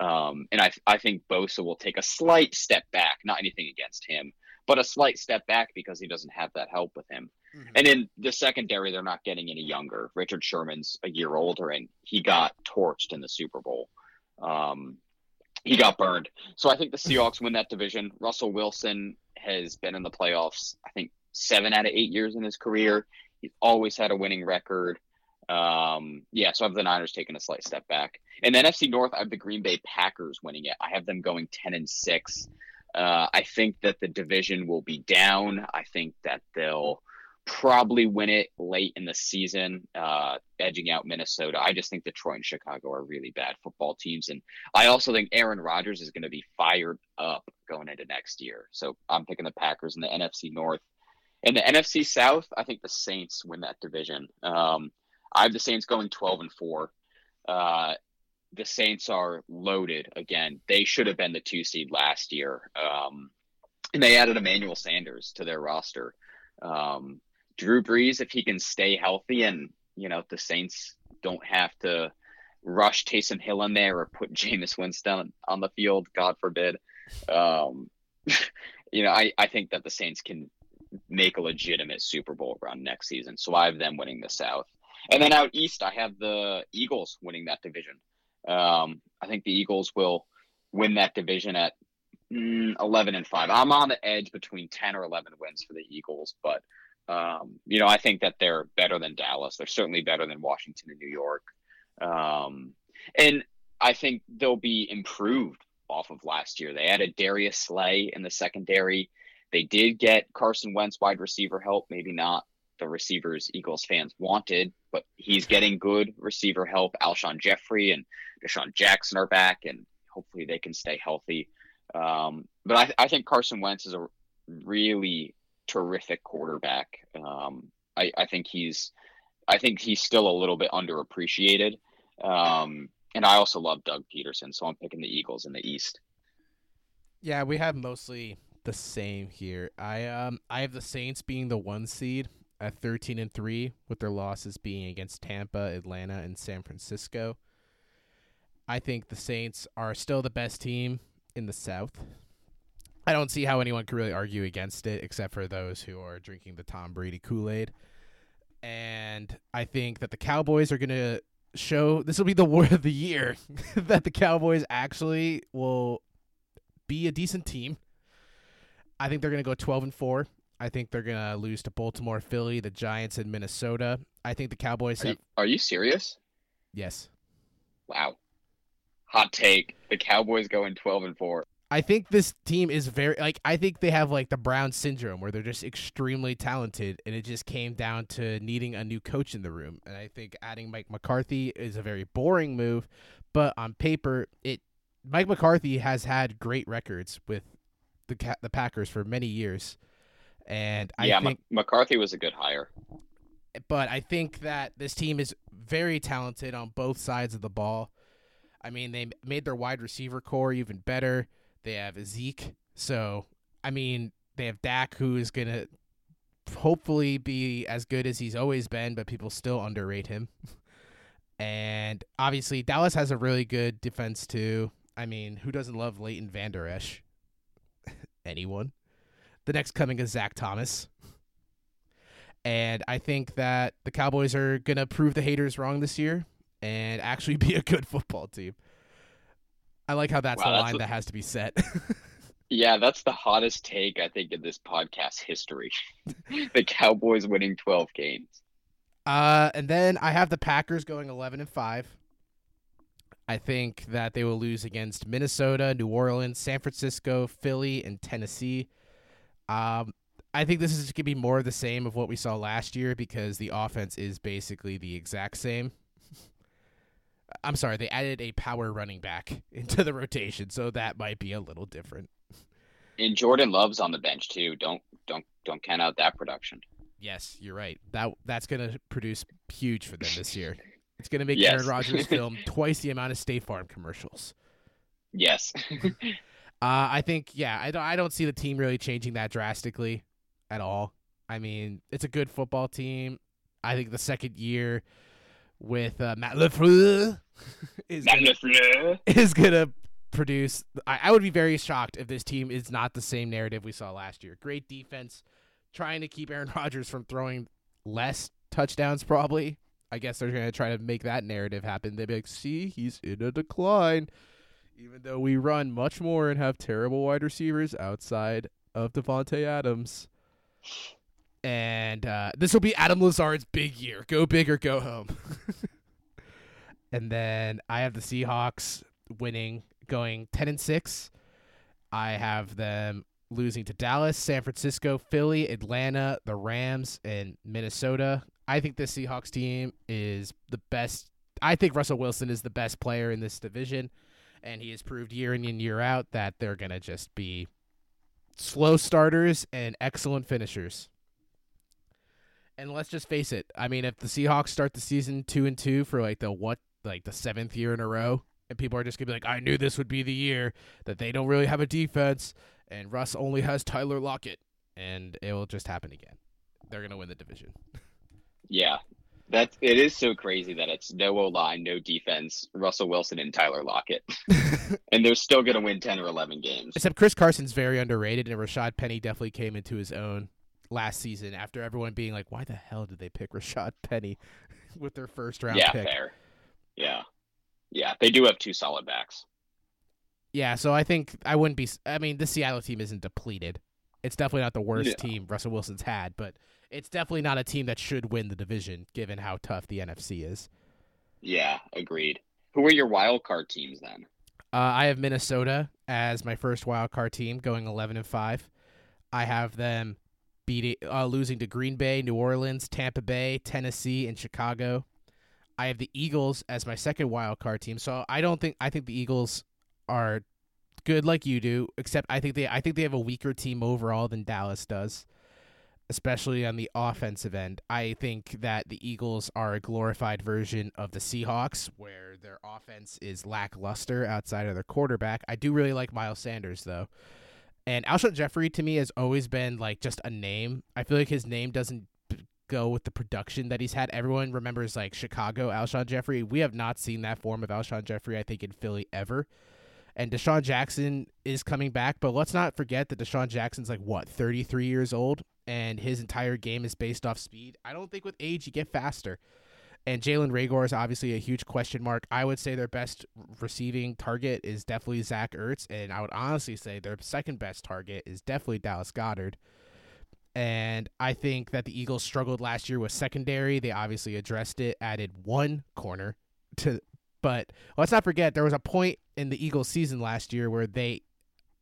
Um, and I, I think Bosa will take a slight step back, not anything against him, but a slight step back because he doesn't have that help with him. Mhm. And in the secondary, they're not getting any younger. Richard Sherman's a year older, and he got torched in the Super Bowl. Um, he got burned. So I think the Seahawks win that division. Russell Wilson has been in the playoffs, I think, seven out of eight years in his career. He's always had a winning record. Um, yeah, so I have the Niners taking a slight step back. And then NFC North, I have the Green Bay Packers winning it. I have them going 10 and 6. Uh, I think that the division will be down. I think that they'll probably win it late in the season, uh, edging out Minnesota. I just think Detroit and Chicago are really bad football teams. And I also think Aaron Rodgers is going to be fired up going into next year. So I'm picking the Packers in the NFC North. In the NFC South, I think the Saints win that division. Um, I have the Saints going 12 and 4. Uh, the Saints are loaded again. They should have been the two seed last year. Um, and they added Emmanuel Sanders to their roster. Um, Drew Brees, if he can stay healthy and, you know, the Saints don't have to rush Taysom Hill in there or put Jameis Winston on the field, God forbid. Um, you know, I, I think that the Saints can make a legitimate Super Bowl run next season. So I have them winning the South. And then out east, I have the Eagles winning that division. Um, I think the Eagles will win that division at mm, 11 and 5. I'm on the edge between 10 or 11 wins for the Eagles, but um, you know, I think that they're better than Dallas. They're certainly better than Washington and New York. Um, and I think they'll be improved off of last year. They added Darius Slay in the secondary. They did get Carson Wentz wide receiver help, maybe not the receivers Eagles fans wanted, but he's getting good receiver help. Alshon Jeffery and DeSean Jackson are back, and hopefully they can stay healthy. Um, but I, I think Carson Wentz is a really terrific quarterback. Um, I, I think he's, I think he's still a little bit underappreciated. Um, and I also love Doug Pederson, so I'm picking the Eagles in the East. Yeah, we have mostly the same here. I um I have the Saints being the one seed at 13 and 3 with their losses being against Tampa, Atlanta and San Francisco. I think the Saints are still the best team in the South. I don't see how anyone could really argue against it except for those who are drinking the Tom Brady Kool-Aid. And I think that the Cowboys are going to show this will be the war of the year that the Cowboys actually will be a decent team. I think they're going to go 12 and 4. I think they're going to lose to Baltimore, Philly, the Giants and Minnesota. I think the Cowboys Are have you, are you serious? yes. Wow. Hot take. The Cowboys going 12 and 4. I think this team is very like I think they have like the Brown syndrome where they're just extremely talented and it just came down to needing a new coach in the room. And I think adding Mike McCarthy is a very boring move, but on paper it Mike McCarthy has had great records with the Ca- the Packers for many years. And I yeah, think M- McCarthy was a good hire. but I think that this team is very talented on both sides of the ball. I mean, they made their wide receiver core even better. They have Zeke, so I mean, they have Dak, who is gonna hopefully be as good as he's always been, but people still underrate him. and obviously, Dallas has a really good defense too. I mean, who doesn't love Leighton Vander Esch? Anyone? The next coming is Zach Thomas. And I think that the Cowboys are going to prove the haters wrong this year and actually be a good football team. I like how that's Wow, the that's line a- that has to be set. Yeah, that's the hottest take I think in this podcast history. the Cowboys winning 12 games. Uh, and then I have the Packers going 11 and 5. I think that they will lose against Minnesota, New Orleans, San Francisco, Philly, and Tennessee. Um, I think this is going to be more of the same of what we saw last year because the offense is basically the exact same. I'm sorry, they added a power running back into the rotation, so that might be a little different. And Jordan Love's on the bench too. Don't don't don't count out that production. Yes, you're right. That that's going to produce huge for them this year. It's going to make Yes. Aaron Rodgers film twice the amount of State Farm commercials. Yes. Uh, I think, yeah, I don't, I don't see the team really changing that drastically at all. I mean, it's a good football team. I think the second year with uh, Matt LaFleur is Matt gonna, LaFleur. is gonna produce. I, I would be very shocked if this team is not the same narrative we saw last year. Great defense, trying to keep Aaron Rodgers from throwing less touchdowns. Probably, I guess they're gonna try to make that narrative happen. They'd be like, "See, he's in a decline." Even though we run much more and have terrible wide receivers outside of Davante Adams. And uh, this will be Adam Lazard's big year. Go big or go home. and then I have the Seahawks winning, going 10 and 6. I have them losing to Dallas, San Francisco, Philly, Atlanta, the Rams, and Minnesota. I think the Seahawks team is the best. I think Russell Wilson is the best player in this division, and he has proved year in and year out that they're going to just be slow starters and excellent finishers. And let's just face it. I mean, if the Seahawks start the season two and two for like the what, like the seventh year in a row, and people are just gonna be like, "I knew this would be the year that they don't really have a defense, and Russ only has Tyler Lockett," and it will just happen again. They're gonna win the division. Yeah. That's it is so crazy that it's no O line, no defense, Russell Wilson and Tyler Lockett. and they're still gonna win ten or eleven games. Except Chris Carson's very underrated, and Rashad Penny definitely came into his own last season after everyone being like, "Why the hell did they pick Rashad Penny with their first round Yeah, pick?" fair. Yeah. Yeah. They do have two solid backs. Yeah, so I think I wouldn't be. I mean, the Seattle team isn't depleted. It's definitely not the worst Yeah. team Russell Wilson's had, but it's definitely not a team that should win the division given how tough the NFC is. Yeah, agreed. Who are your wild card teams then? Uh, I have Minnesota as my first wild card team, going eleven and five. I have them beating, uh, losing to Green Bay, New Orleans, Tampa Bay, Tennessee, and Chicago. I have the Eagles as my second wild card team. So I don't think I think the Eagles are good like you do, except I think they I think they have a weaker team overall than Dallas does, especially on the offensive end. I think that the Eagles are a glorified version of the Seahawks, where their offense is lackluster outside of their quarterback. I do really like Miles Sanders though. And Alshon Jeffery to me has always been like just a name. I feel like his name doesn't go with the production that he's had. Everyone remembers like Chicago Alshon Jeffery. We have not seen that form of Alshon Jeffery, I think, in Philly ever. And DeSean Jackson is coming back, but let's not forget that DeSean Jackson's like what, 33 years old, and his entire game is based off speed. I don't think with age you get faster. And Jalen Reagor is obviously a huge question mark. I would say their best receiving target is definitely Zach Ertz, and I would honestly say their second best target is definitely Dallas Goedert. And I think that the Eagles struggled last year with secondary. They obviously addressed it, added one corner to but let's not forget there was a point in the Eagles season last year where they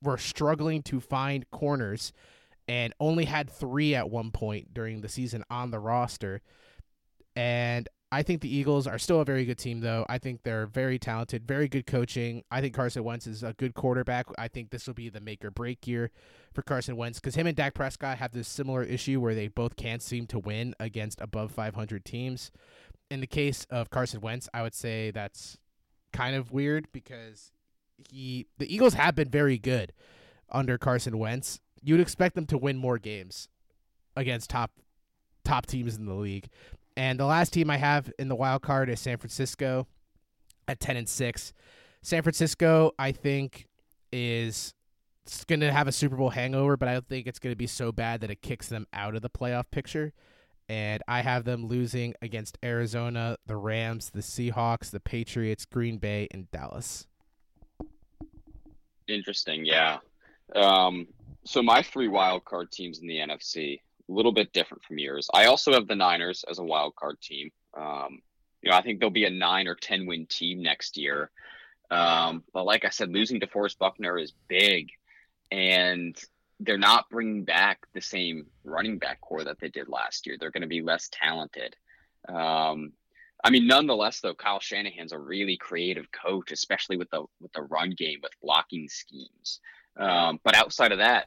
were struggling to find corners and only had 3 at one point during the season on the roster. And I think the Eagles are still a very good team, though. I think they're very talented, very good coaching. I think Carson Wentz is a good quarterback. I think this will be the make or break year for Carson Wentz because him and Dak Prescott have this similar issue where they both can't seem to win against above 500 teams. In the case of Carson Wentz, I would say that's kind of weird because he the Eagles have been very good under Carson Wentz. You'd expect them to win more games against top top teams in the league. And the last team I have in the wild card is San Francisco at 10 and 6. San Francisco, I think, is going to have a Super Bowl hangover, but I don't think it's going to be so bad that it kicks them out of the playoff picture. And I have them losing against Arizona, the Rams, the Seahawks, the Patriots, Green Bay, and Dallas. Interesting, yeah. Um, so my three wild card teams in the NFC, a little bit different from yours. I also have the Niners as a wild card team. Um, you know, I think they'll be a nine or ten win team next year. Um, but like I said, losing to DeForest Buckner is big, and they're not bringing back the same running back core that they did last year. They're going to be less talented. Um, I mean, nonetheless, though, Kyle Shanahan's a really creative coach, especially with the with the run game with blocking schemes. Um, but outside of that,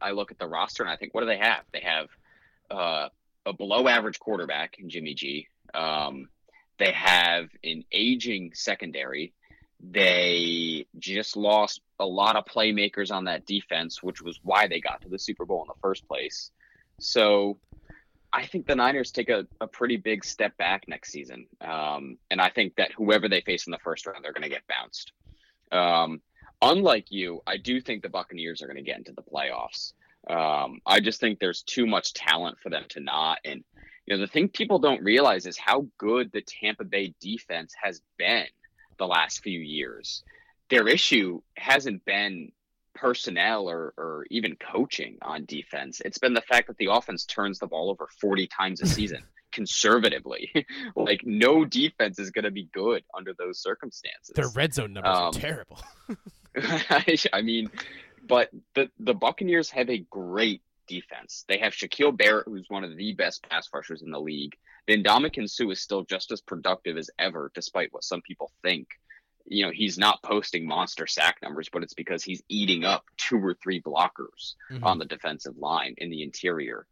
I look at the roster and I think, what do they have? They have uh, a below average quarterback in Jimmy G. Um, they have an aging secondary. They just lost a lot of playmakers on that defense, which was why they got to the Super Bowl in the first place. So I think the Niners take a, a pretty big step back next season. Um, and I think that whoever they face in the first round, they're going to get bounced. Um, unlike you, I do think the Buccaneers are going to get into the playoffs. Um, I just think there's too much talent for them to not. And, you know, the thing people don't realize is how good the Tampa Bay defense has been the last few years. Their issue hasn't been personnel or, or even coaching on defense. It's been the fact that the offense turns the ball over 40 times a season conservatively. like no defense is going to be good under those circumstances. Their red zone numbers um, are terrible. I mean, but the the Buccaneers have a great defense. They have Shaquille Barrett, who's one of the best pass rushers in the league. Then Ndamukong Suh is still just as productive as ever, despite what some people think. You know, he's not posting monster sack numbers, but it's because he's eating up two or three blockers mm-hmm. on the defensive line in the interior.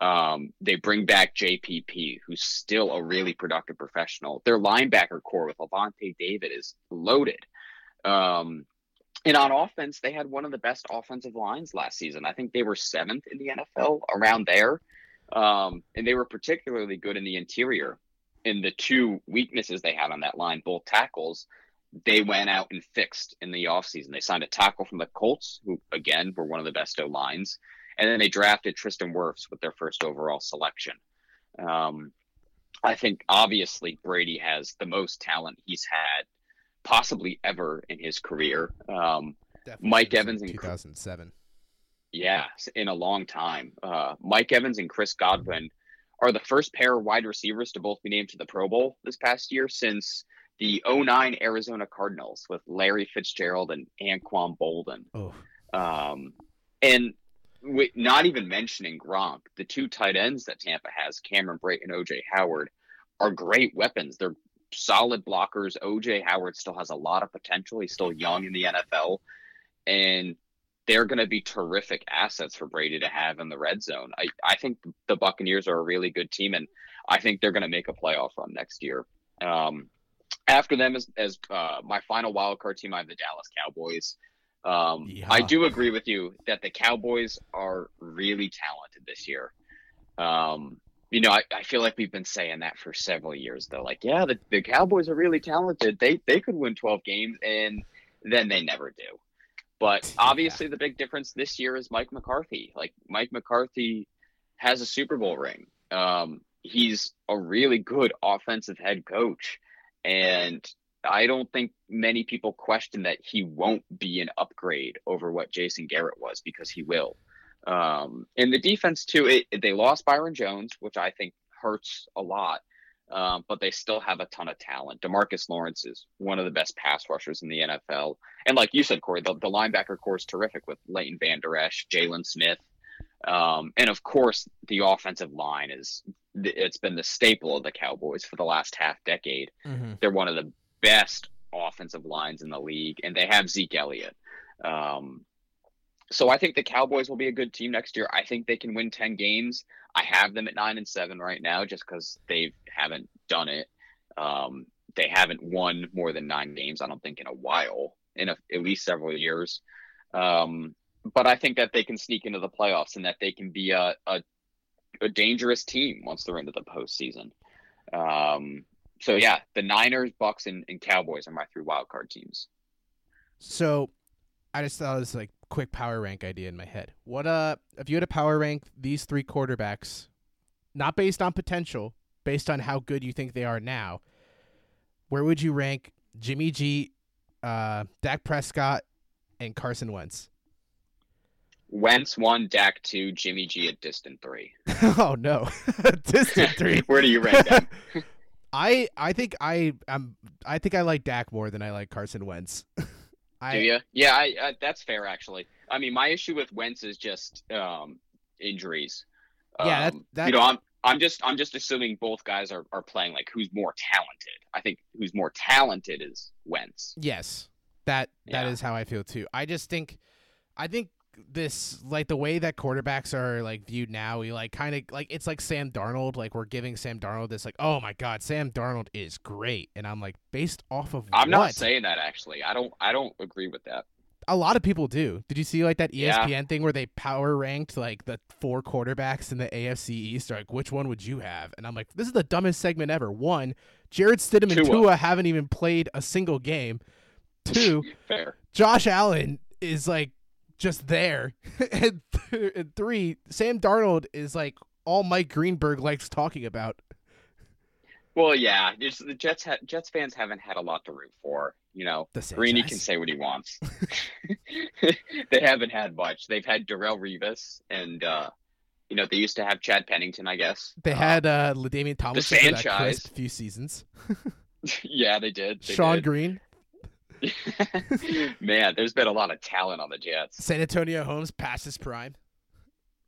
Um, they bring back JPP, who's still a really productive professional. Their linebacker core with Lavonte David is loaded. Um, and on offense, they had one of the best offensive lines last season. I think they were seventh in the NFL, around there. Um, and they were particularly good in the interior. In the two weaknesses they had on that line, both tackles, they went out and fixed in the offseason. They signed a tackle from the Colts, who, again, were one of the best O lines. And then they drafted Tristan Wirfs with their first overall selection. Um, I think obviously Brady has the most talent he's had possibly ever in his career. Um, Mike Evans in 2007. Yeah, in a long time. Uh, Mike Evans and Chris Godwin are the first pair of wide receivers to both be named to the Pro Bowl this past year since the 09 Arizona Cardinals with Larry Fitzgerald and Anquan Boldin. Oh. Um, and not even mentioning Gronk, the two tight ends that Tampa has, Cameron Brate and OJ Howard, are great weapons. They're solid blockers. OJ Howard still has a lot of potential. He's still young in the NFL. And they're going to be terrific assets for Brady to have in the red zone. I, I think the Buccaneers are a really good team, and I think they're going to make a playoff run next year. Um, after them, as, as uh, my final wild card team, I have the Dallas Cowboys. Um, yeah. I do agree with you that the Cowboys are really talented this year. Um, you know, I, I feel like we've been saying that for several years though. Like, yeah, the, the Cowboys are really talented. They they could win 12 games and then they never do. But obviously yeah. the big difference this year is Mike McCarthy. Like Mike McCarthy has a Super Bowl ring. Um, he's a really good offensive head coach. And I don't think many people question that he won't be an upgrade over what Jason Garrett was because he will. Um, and the defense too, it, they lost Byron Jones, which I think hurts a lot. Um, but they still have a ton of talent. Demarcus Lawrence is one of the best pass rushers in the NFL, and like you said, Corey, the, the linebacker core is terrific with Leighton Vander Esch, Jaylon Smith, um, and of course the offensive line is it's been the staple of the Cowboys for the last half decade. Mm-hmm. They're one of the best offensive lines in the league, and they have Zeke Elliott. Um, so I think the Cowboys will be a good team next year. I think they can win 10 games. I have them at 9 and 7 right now just cuz they haven't done it. Um, they haven't won more than 9 games I don't think in a while, in a, at least several years. Um, but I think that they can sneak into the playoffs and that they can be a, a, a dangerous team once they're into the postseason. Um, so yeah, the Niners, Bucks, and, and Cowboys are my three wild card teams. So I just thought it was like quick power rank idea in my head. What uh if you had to power rank these three quarterbacks, not based on potential, based on how good you think they are now, where would you rank Jimmy G, uh, Dak Prescott, and Carson Wentz. Wentz one, Dak two, Jimmy G a distant three. oh no, distant three. Where do you rank them? I I think I am I think I like Dak more than I like Carson Wentz. I, do you? Yeah, I, I, that's fair actually. I mean, my issue with Wentz is just um, injuries. Yeah, that, Um, that you know, I'm I'm just I'm just assuming both guys are, are playing like who's more talented. I think who's more talented is Wentz. Yes, that that Yeah. is how I feel too. I just think, I think this like the way that quarterbacks are like viewed now. We like kind of like it's like Sam Darnold. Like we're giving Sam Darnold this like, oh my god, Sam Darnold is great, and I'm like based off of I'm not saying that actually. I don't I don't agree with that. a lot of people do. Did you see like that ESPN Yeah. thing where they power ranked like the four quarterbacks in the AFC East? They're like, which one would you have? And I'm like, this is the dumbest segment ever. One, Jarrett Stidham and Tua. Tua haven't even played a single game. Two, Fair. Josh Allen is like just there, and, th- and three, Sam Darnold is like all Mike Greenberg likes talking about. Well, yeah, the Jets ha- Jets fans haven't had a lot to root for. You know, The Greeny can say what he wants. they haven't had much. They've had Darrelle Revis, and uh, you know they used to have Chad Pennington, I guess. They Uh, had uh, Ladainian Thomas for that franchise. few seasons. yeah, they did. They Sean did. Green, Man, there's been a lot of talent on the Jets. Santonio Holmes past his prime.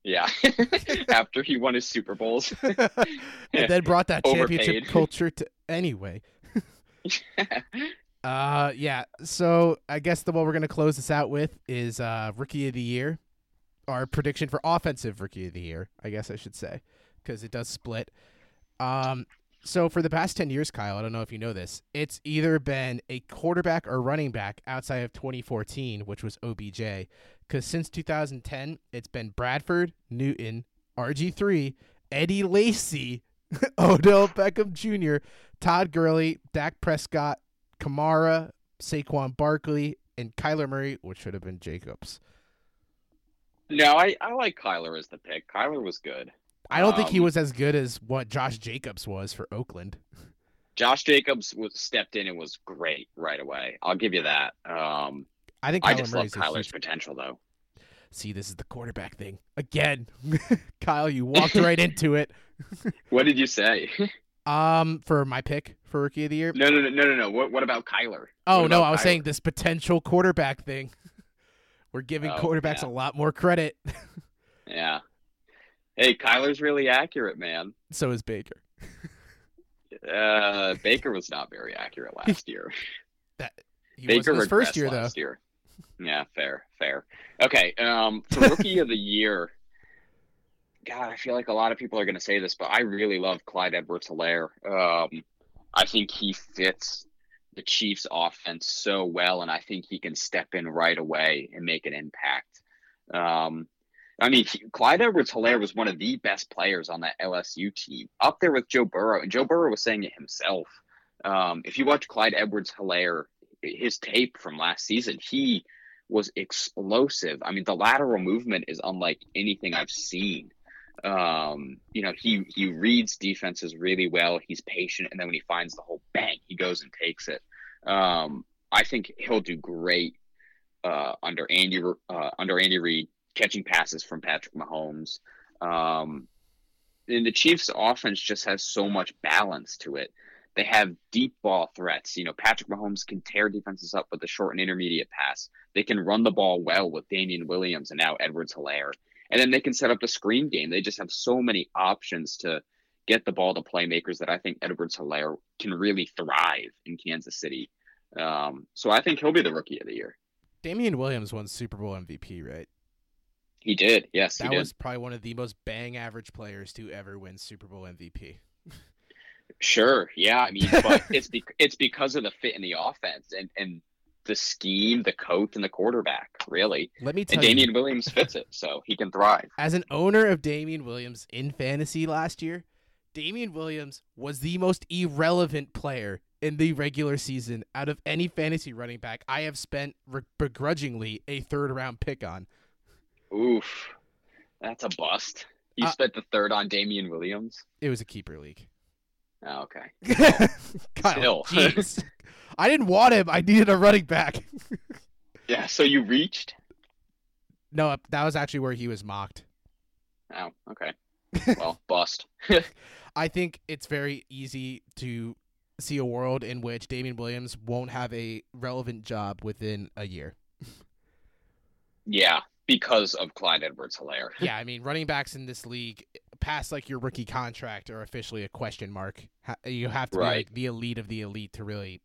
Yeah, after he won his Super Bowls. and then brought that championship Overpaid. culture to anyway. Uh, yeah. So I guess the one we're gonna close this out with is uh, rookie of the year. Our prediction for offensive rookie of the year, I guess I should say, because it does split. Um, so for the past ten years, Kyle, I don't know if you know this, it's either been a quarterback or running back outside of 2014, which was OBJ. Because since 2010, it's been Bradford, Newton, RG3, Eddie Lacy, Odell Beckham Jr., Todd Gurley, Dak Prescott, Kamara, Saquon Barkley, and Kyler Murray, which should have been Jacobs. no, I, I like Kyler as the pick. Kyler was good. I don't think he Um, was as good as what Josh Jacobs was for Oakland. Josh Jacobs was stepped in and was great right away. I'll give you that. Um, I think Kyler I just love Murray's a Kyler's huge- potential though. See, this is the quarterback thing again. Kyle, you walked right into it. What did you say? Um, for my pick for rookie of the year. No, no, no, no, no, no. What, what about Kyler? Oh What no, I was Kyler? saying this potential quarterback thing. We're giving Oh, quarterbacks yeah. a lot more credit. Yeah. Hey, Kyler's really accurate, man. so is Baker. Uh, Baker was not very accurate last year. He Baker was his first year though. year. Yeah, fair, fair. Okay, um, for rookie of the year, God, I feel like a lot of people are going to say this, but I really love Clyde Edwards-Helaire. Um, I think he fits the Chiefs' offense so well, and I think he can step in right away and make an impact. Um, I mean, Clyde Edwards-Helaire was one of the best players on that LSU team, up there with Joe Burrow, and Joe Burrow was saying it himself. Um, if you watch Clyde Edwards-Helaire, his tape from last season, he was explosive. I mean, the lateral movement is unlike anything I've seen. Um, you know, he he reads defenses really well. He's patient, and then when he finds the hole, bang, he goes and takes it. Um, I think he'll do great uh, under Andy uh, under Andy Reid, catching passes from Patrick Mahomes. Um, and the Chiefs' offense just has so much balance to it. They have deep ball threats. You know, Patrick Mahomes can tear defenses up with a short and intermediate pass. They can run the ball well with Damien Williams and now Edwards Helaire. And then they can set up the screen game. They just have so many options to get the ball to playmakers that I think Edwards Helaire can really thrive in Kansas City. Um, so I think he'll be the rookie of the year. Damien Williams won Super Bowl MVP, right? He did. Yes, he That did. was probably one of the most bang average players to ever win Super Bowl MVP. Sure. Yeah. I mean, but it's be- it's because of the fit in the offense and, and the scheme, the coach, and the quarterback, really. Let me tell And you, Damien Williams fits it, so he can thrive. as an owner of Damien Williams in fantasy last year, Damien Williams was the most irrelevant player in the regular season out of any fantasy running back I have spent re- begrudgingly a third round pick on. Oof. That's a bust. You Uh, spent the third on Damien Williams? It was a keeper league. Oh, okay. Kyle, Still. jeez. I didn't want him. I needed a running back. Yeah, so you reached? No, that was actually where he was mocked. Oh, okay. Well, bust. I think it's very easy to see a world in which Damien Williams won't have a relevant job within a year. yeah, because of Clyde Edwards Helaire. yeah, I mean, running backs in this league past like your rookie contract are officially a question mark. You have to Right. be like the elite of the elite to really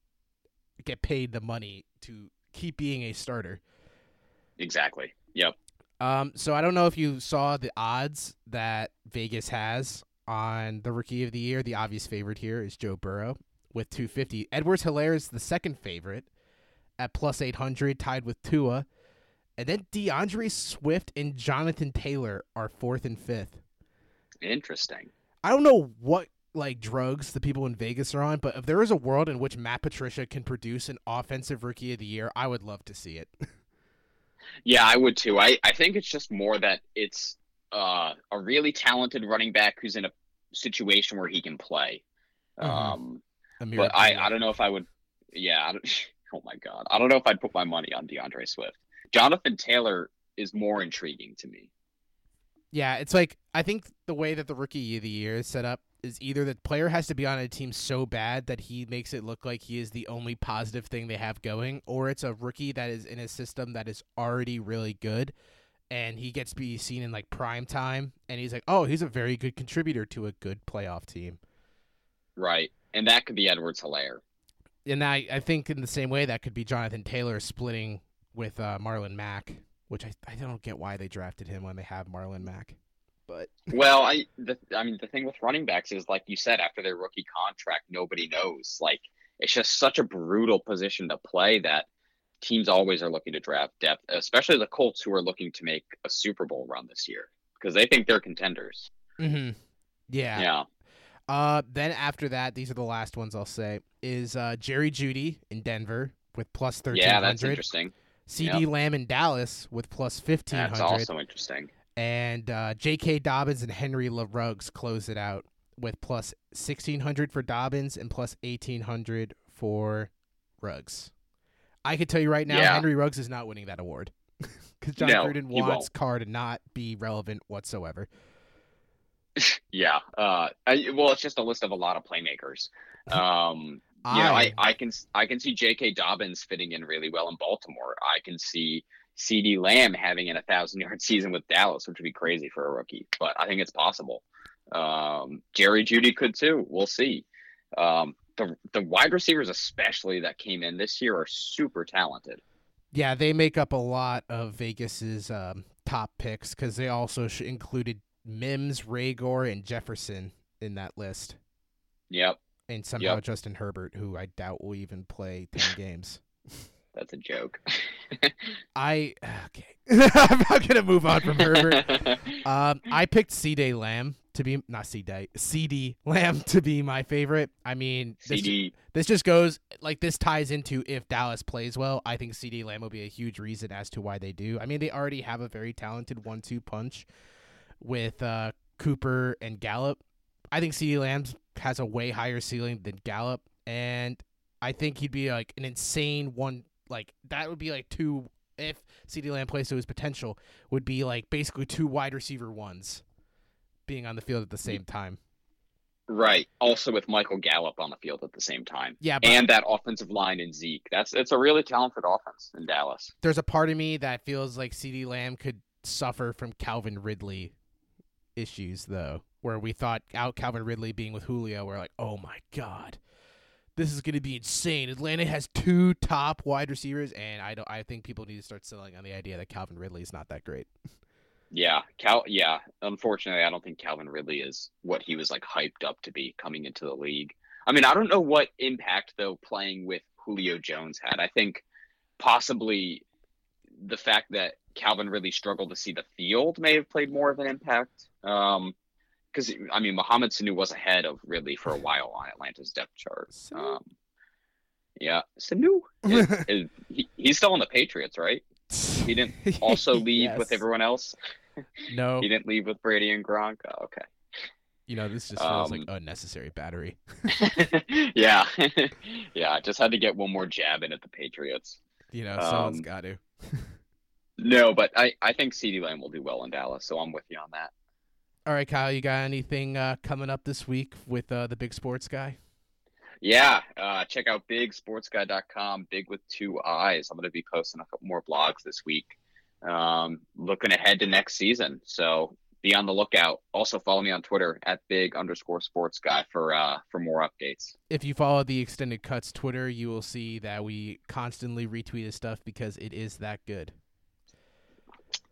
get paid the money to keep being a starter. Exactly. Yep. Um, so I don't know if you saw the odds that Vegas has on the rookie of the year. The obvious favorite here is Joe Burrow with 250. Edwards Helaire is the second favorite at plus 800, tied with Tua. And then DeAndre Swift and Jonathan Taylor are fourth and fifth. Interesting. I don't know what like drugs the people in Vegas are on, but if there is a world in which Matt Patricia can produce an offensive rookie of the year, I would love to see it. Yeah, I would too. I, I think it's just more that it's uh, a really talented running back who's in a situation where he can play. Mhm. Um, but I, I don't know if I would. Yeah. I don't, oh my God. I don't know if I'd put my money on DeAndre Swift. Jonathan Taylor is more intriguing to me. Yeah, it's like I think the way that the rookie of the year is set up is either the player has to be on a team so bad that he makes it look like he is the only positive thing they have going, or it's a rookie that is in a system that is already really good and he gets to be seen in like prime time and he's like, Oh, he's a very good contributor to a good playoff team. Right. And that could be Edwards Helaire. And I, I think in the same way that could be Jonathan Taylor splitting with uh, Marlon Mack, which I, I don't get why they drafted him when they have Marlon Mack. But Well, I the, I mean the thing with running backs is like you said after their rookie contract nobody knows. Like it's just such a brutal position to play that teams always are looking to draft depth, especially the Colts who are looking to make a Super Bowl run this year because they think they're contenders. Mm-hmm. yeah. Yeah. Uh, then after that, these are the last ones I'll say. Is uh, Jerry Jeudy in Denver with plus thirteen Yeah, that's interesting. CeeDee Lamb in Dallas with plus fifteen That's hundred, also interesting. and uh, J.K. Dobbins and Henry LaRuggs close it out with plus sixteen hundred for Dobbins and plus eighteen hundred for Ruggs. I can tell you right now, Yeah. Henry Ruggs is not winning that award because Jon No, Gruden wants. Carr to not be relevant whatsoever. Yeah. Uh, I, well, it's just a list of a lot of playmakers. Um, you know, I, I can I can see J.K. Dobbins fitting in really well in Baltimore. I can see CeeDee Lamb having an a thousand yard season with Dallas, which would be crazy for a rookie, but I think it's possible. Um, Jerry Jeudy could too. We'll see. Um, the the wide receivers, especially that came in this year, are super talented. Yeah, they make up a lot of Vegas's um, top picks because they also included Mims, Reagor, and Jefferson in that list, Yep, and somehow Yep. Justin Herbert, who I doubt will even play ten games. that's a joke. I okay, I'm not gonna move on from Herbert. Um, I picked C. Day Lamb to be not C. Day, CeeDee Lamb to be my favorite. I mean, this, CD, this just goes like this ties into if Dallas plays well. I think CeeDee Lamb will be a huge reason as to why they do. I mean, they already have a very talented one-two punch with uh, Cooper and Gallup. I think CD Lamb has a way higher ceiling than Gallup, and I think he'd be like an insane one. Like that would be like two if CeeDee Lamb plays to his potential would be like basically two wide receiver ones being on the field at the same time. right. Also with Michael Gallup on the field at the same time. Yeah, but and that offensive line in Zeke. That's it's a really talented offense in Dallas. there's a part of me that feels like CeeDee Lamb could suffer from Calvin Ridley issues though, where we thought out Calvin Ridley being with Julio, we're like, oh my god, this is gonna be insane. Atlanta has two top wide receivers, and I don't. I think people need to start selling on the idea that Calvin Ridley is not that great. Yeah, Cal. Yeah, unfortunately, I don't think Calvin Ridley is what he was like hyped up to be coming into the league. I mean, I don't know what impact though playing with Julio Jones had. I think possibly the fact that Calvin Ridley struggled to see the field may have played more of an impact. Um, because I mean, Mohamed Sanu was ahead of Ridley for a while on Atlanta's depth chart. Um, yeah, Sanu. is- is- he, he's still on the Patriots, right? He didn't also leave with everyone else. No, He didn't leave with Brady and Gronk. Oh, you know this just feels like Um, unnecessary battery. yeah, yeah. I just had to get one more jab in at the Patriots. You know, someone's Um, got to. No, but I, I think CeeDee Lamb will do well in Dallas, so I'm with you on that. All right, Kyle, you got anything uh, coming up this week with uh, the big sports guy? Yeah, uh, check out bigsportsguy.com, big with two eyes. I'm going to be posting a couple more blogs this week, um, looking ahead to next season. So be on the lookout. Also follow me on Twitter at big underscore sports guy for uh, for more updates. If you follow the Extended Cuts Twitter, you will see that we constantly retweet his stuff because it is that good.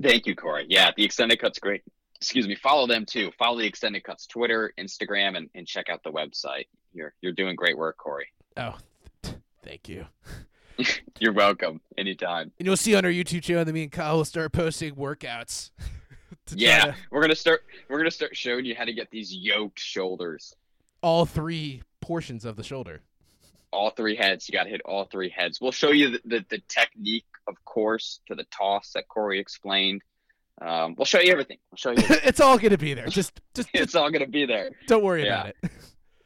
Thank you, Corey. Yeah, the extended cuts great. Excuse me. Follow them too. Follow the extended cuts Twitter, Instagram, and, and check out the website. You're you're doing great work, Corey. Oh, thank you. You're welcome. Anytime. And you'll see on our YouTube channel that me and Kyle will start posting workouts. Yeah, to- we're gonna start. We're gonna start showing you how to get these yoked shoulders. all three portions of the shoulder. All three heads. You got to hit all three heads. We'll show you the, the, the technique, of course, to the toss that Corey explained. Um, we'll show you everything. We'll show you. it's all gonna be there. Just, just, just it's all gonna be there. don't worry yeah. about it.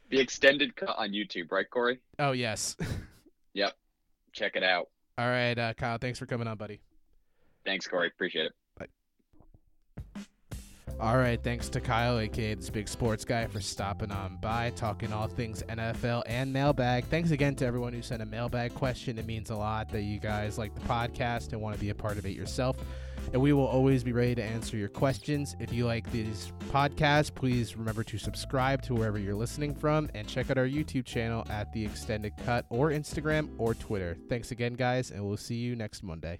The extended cut on YouTube, right, Corey? Oh yes. Yep. Check it out. All right, uh, Kyle. Thanks for coming on, buddy. Thanks, Corey. Appreciate it. All right, thanks to Kyle, aka this big sports guy, for stopping on by, talking all things NFL and mailbag. Thanks again to everyone who sent a mailbag question. It means a lot that you guys like the podcast and want to be a part of it yourself. And we will always be ready to answer your questions. If you like these podcasts, please remember to subscribe to wherever you're listening from and check out our YouTube channel at The Extended Cut or Instagram or Twitter. Thanks again, guys, and we'll see you next Monday.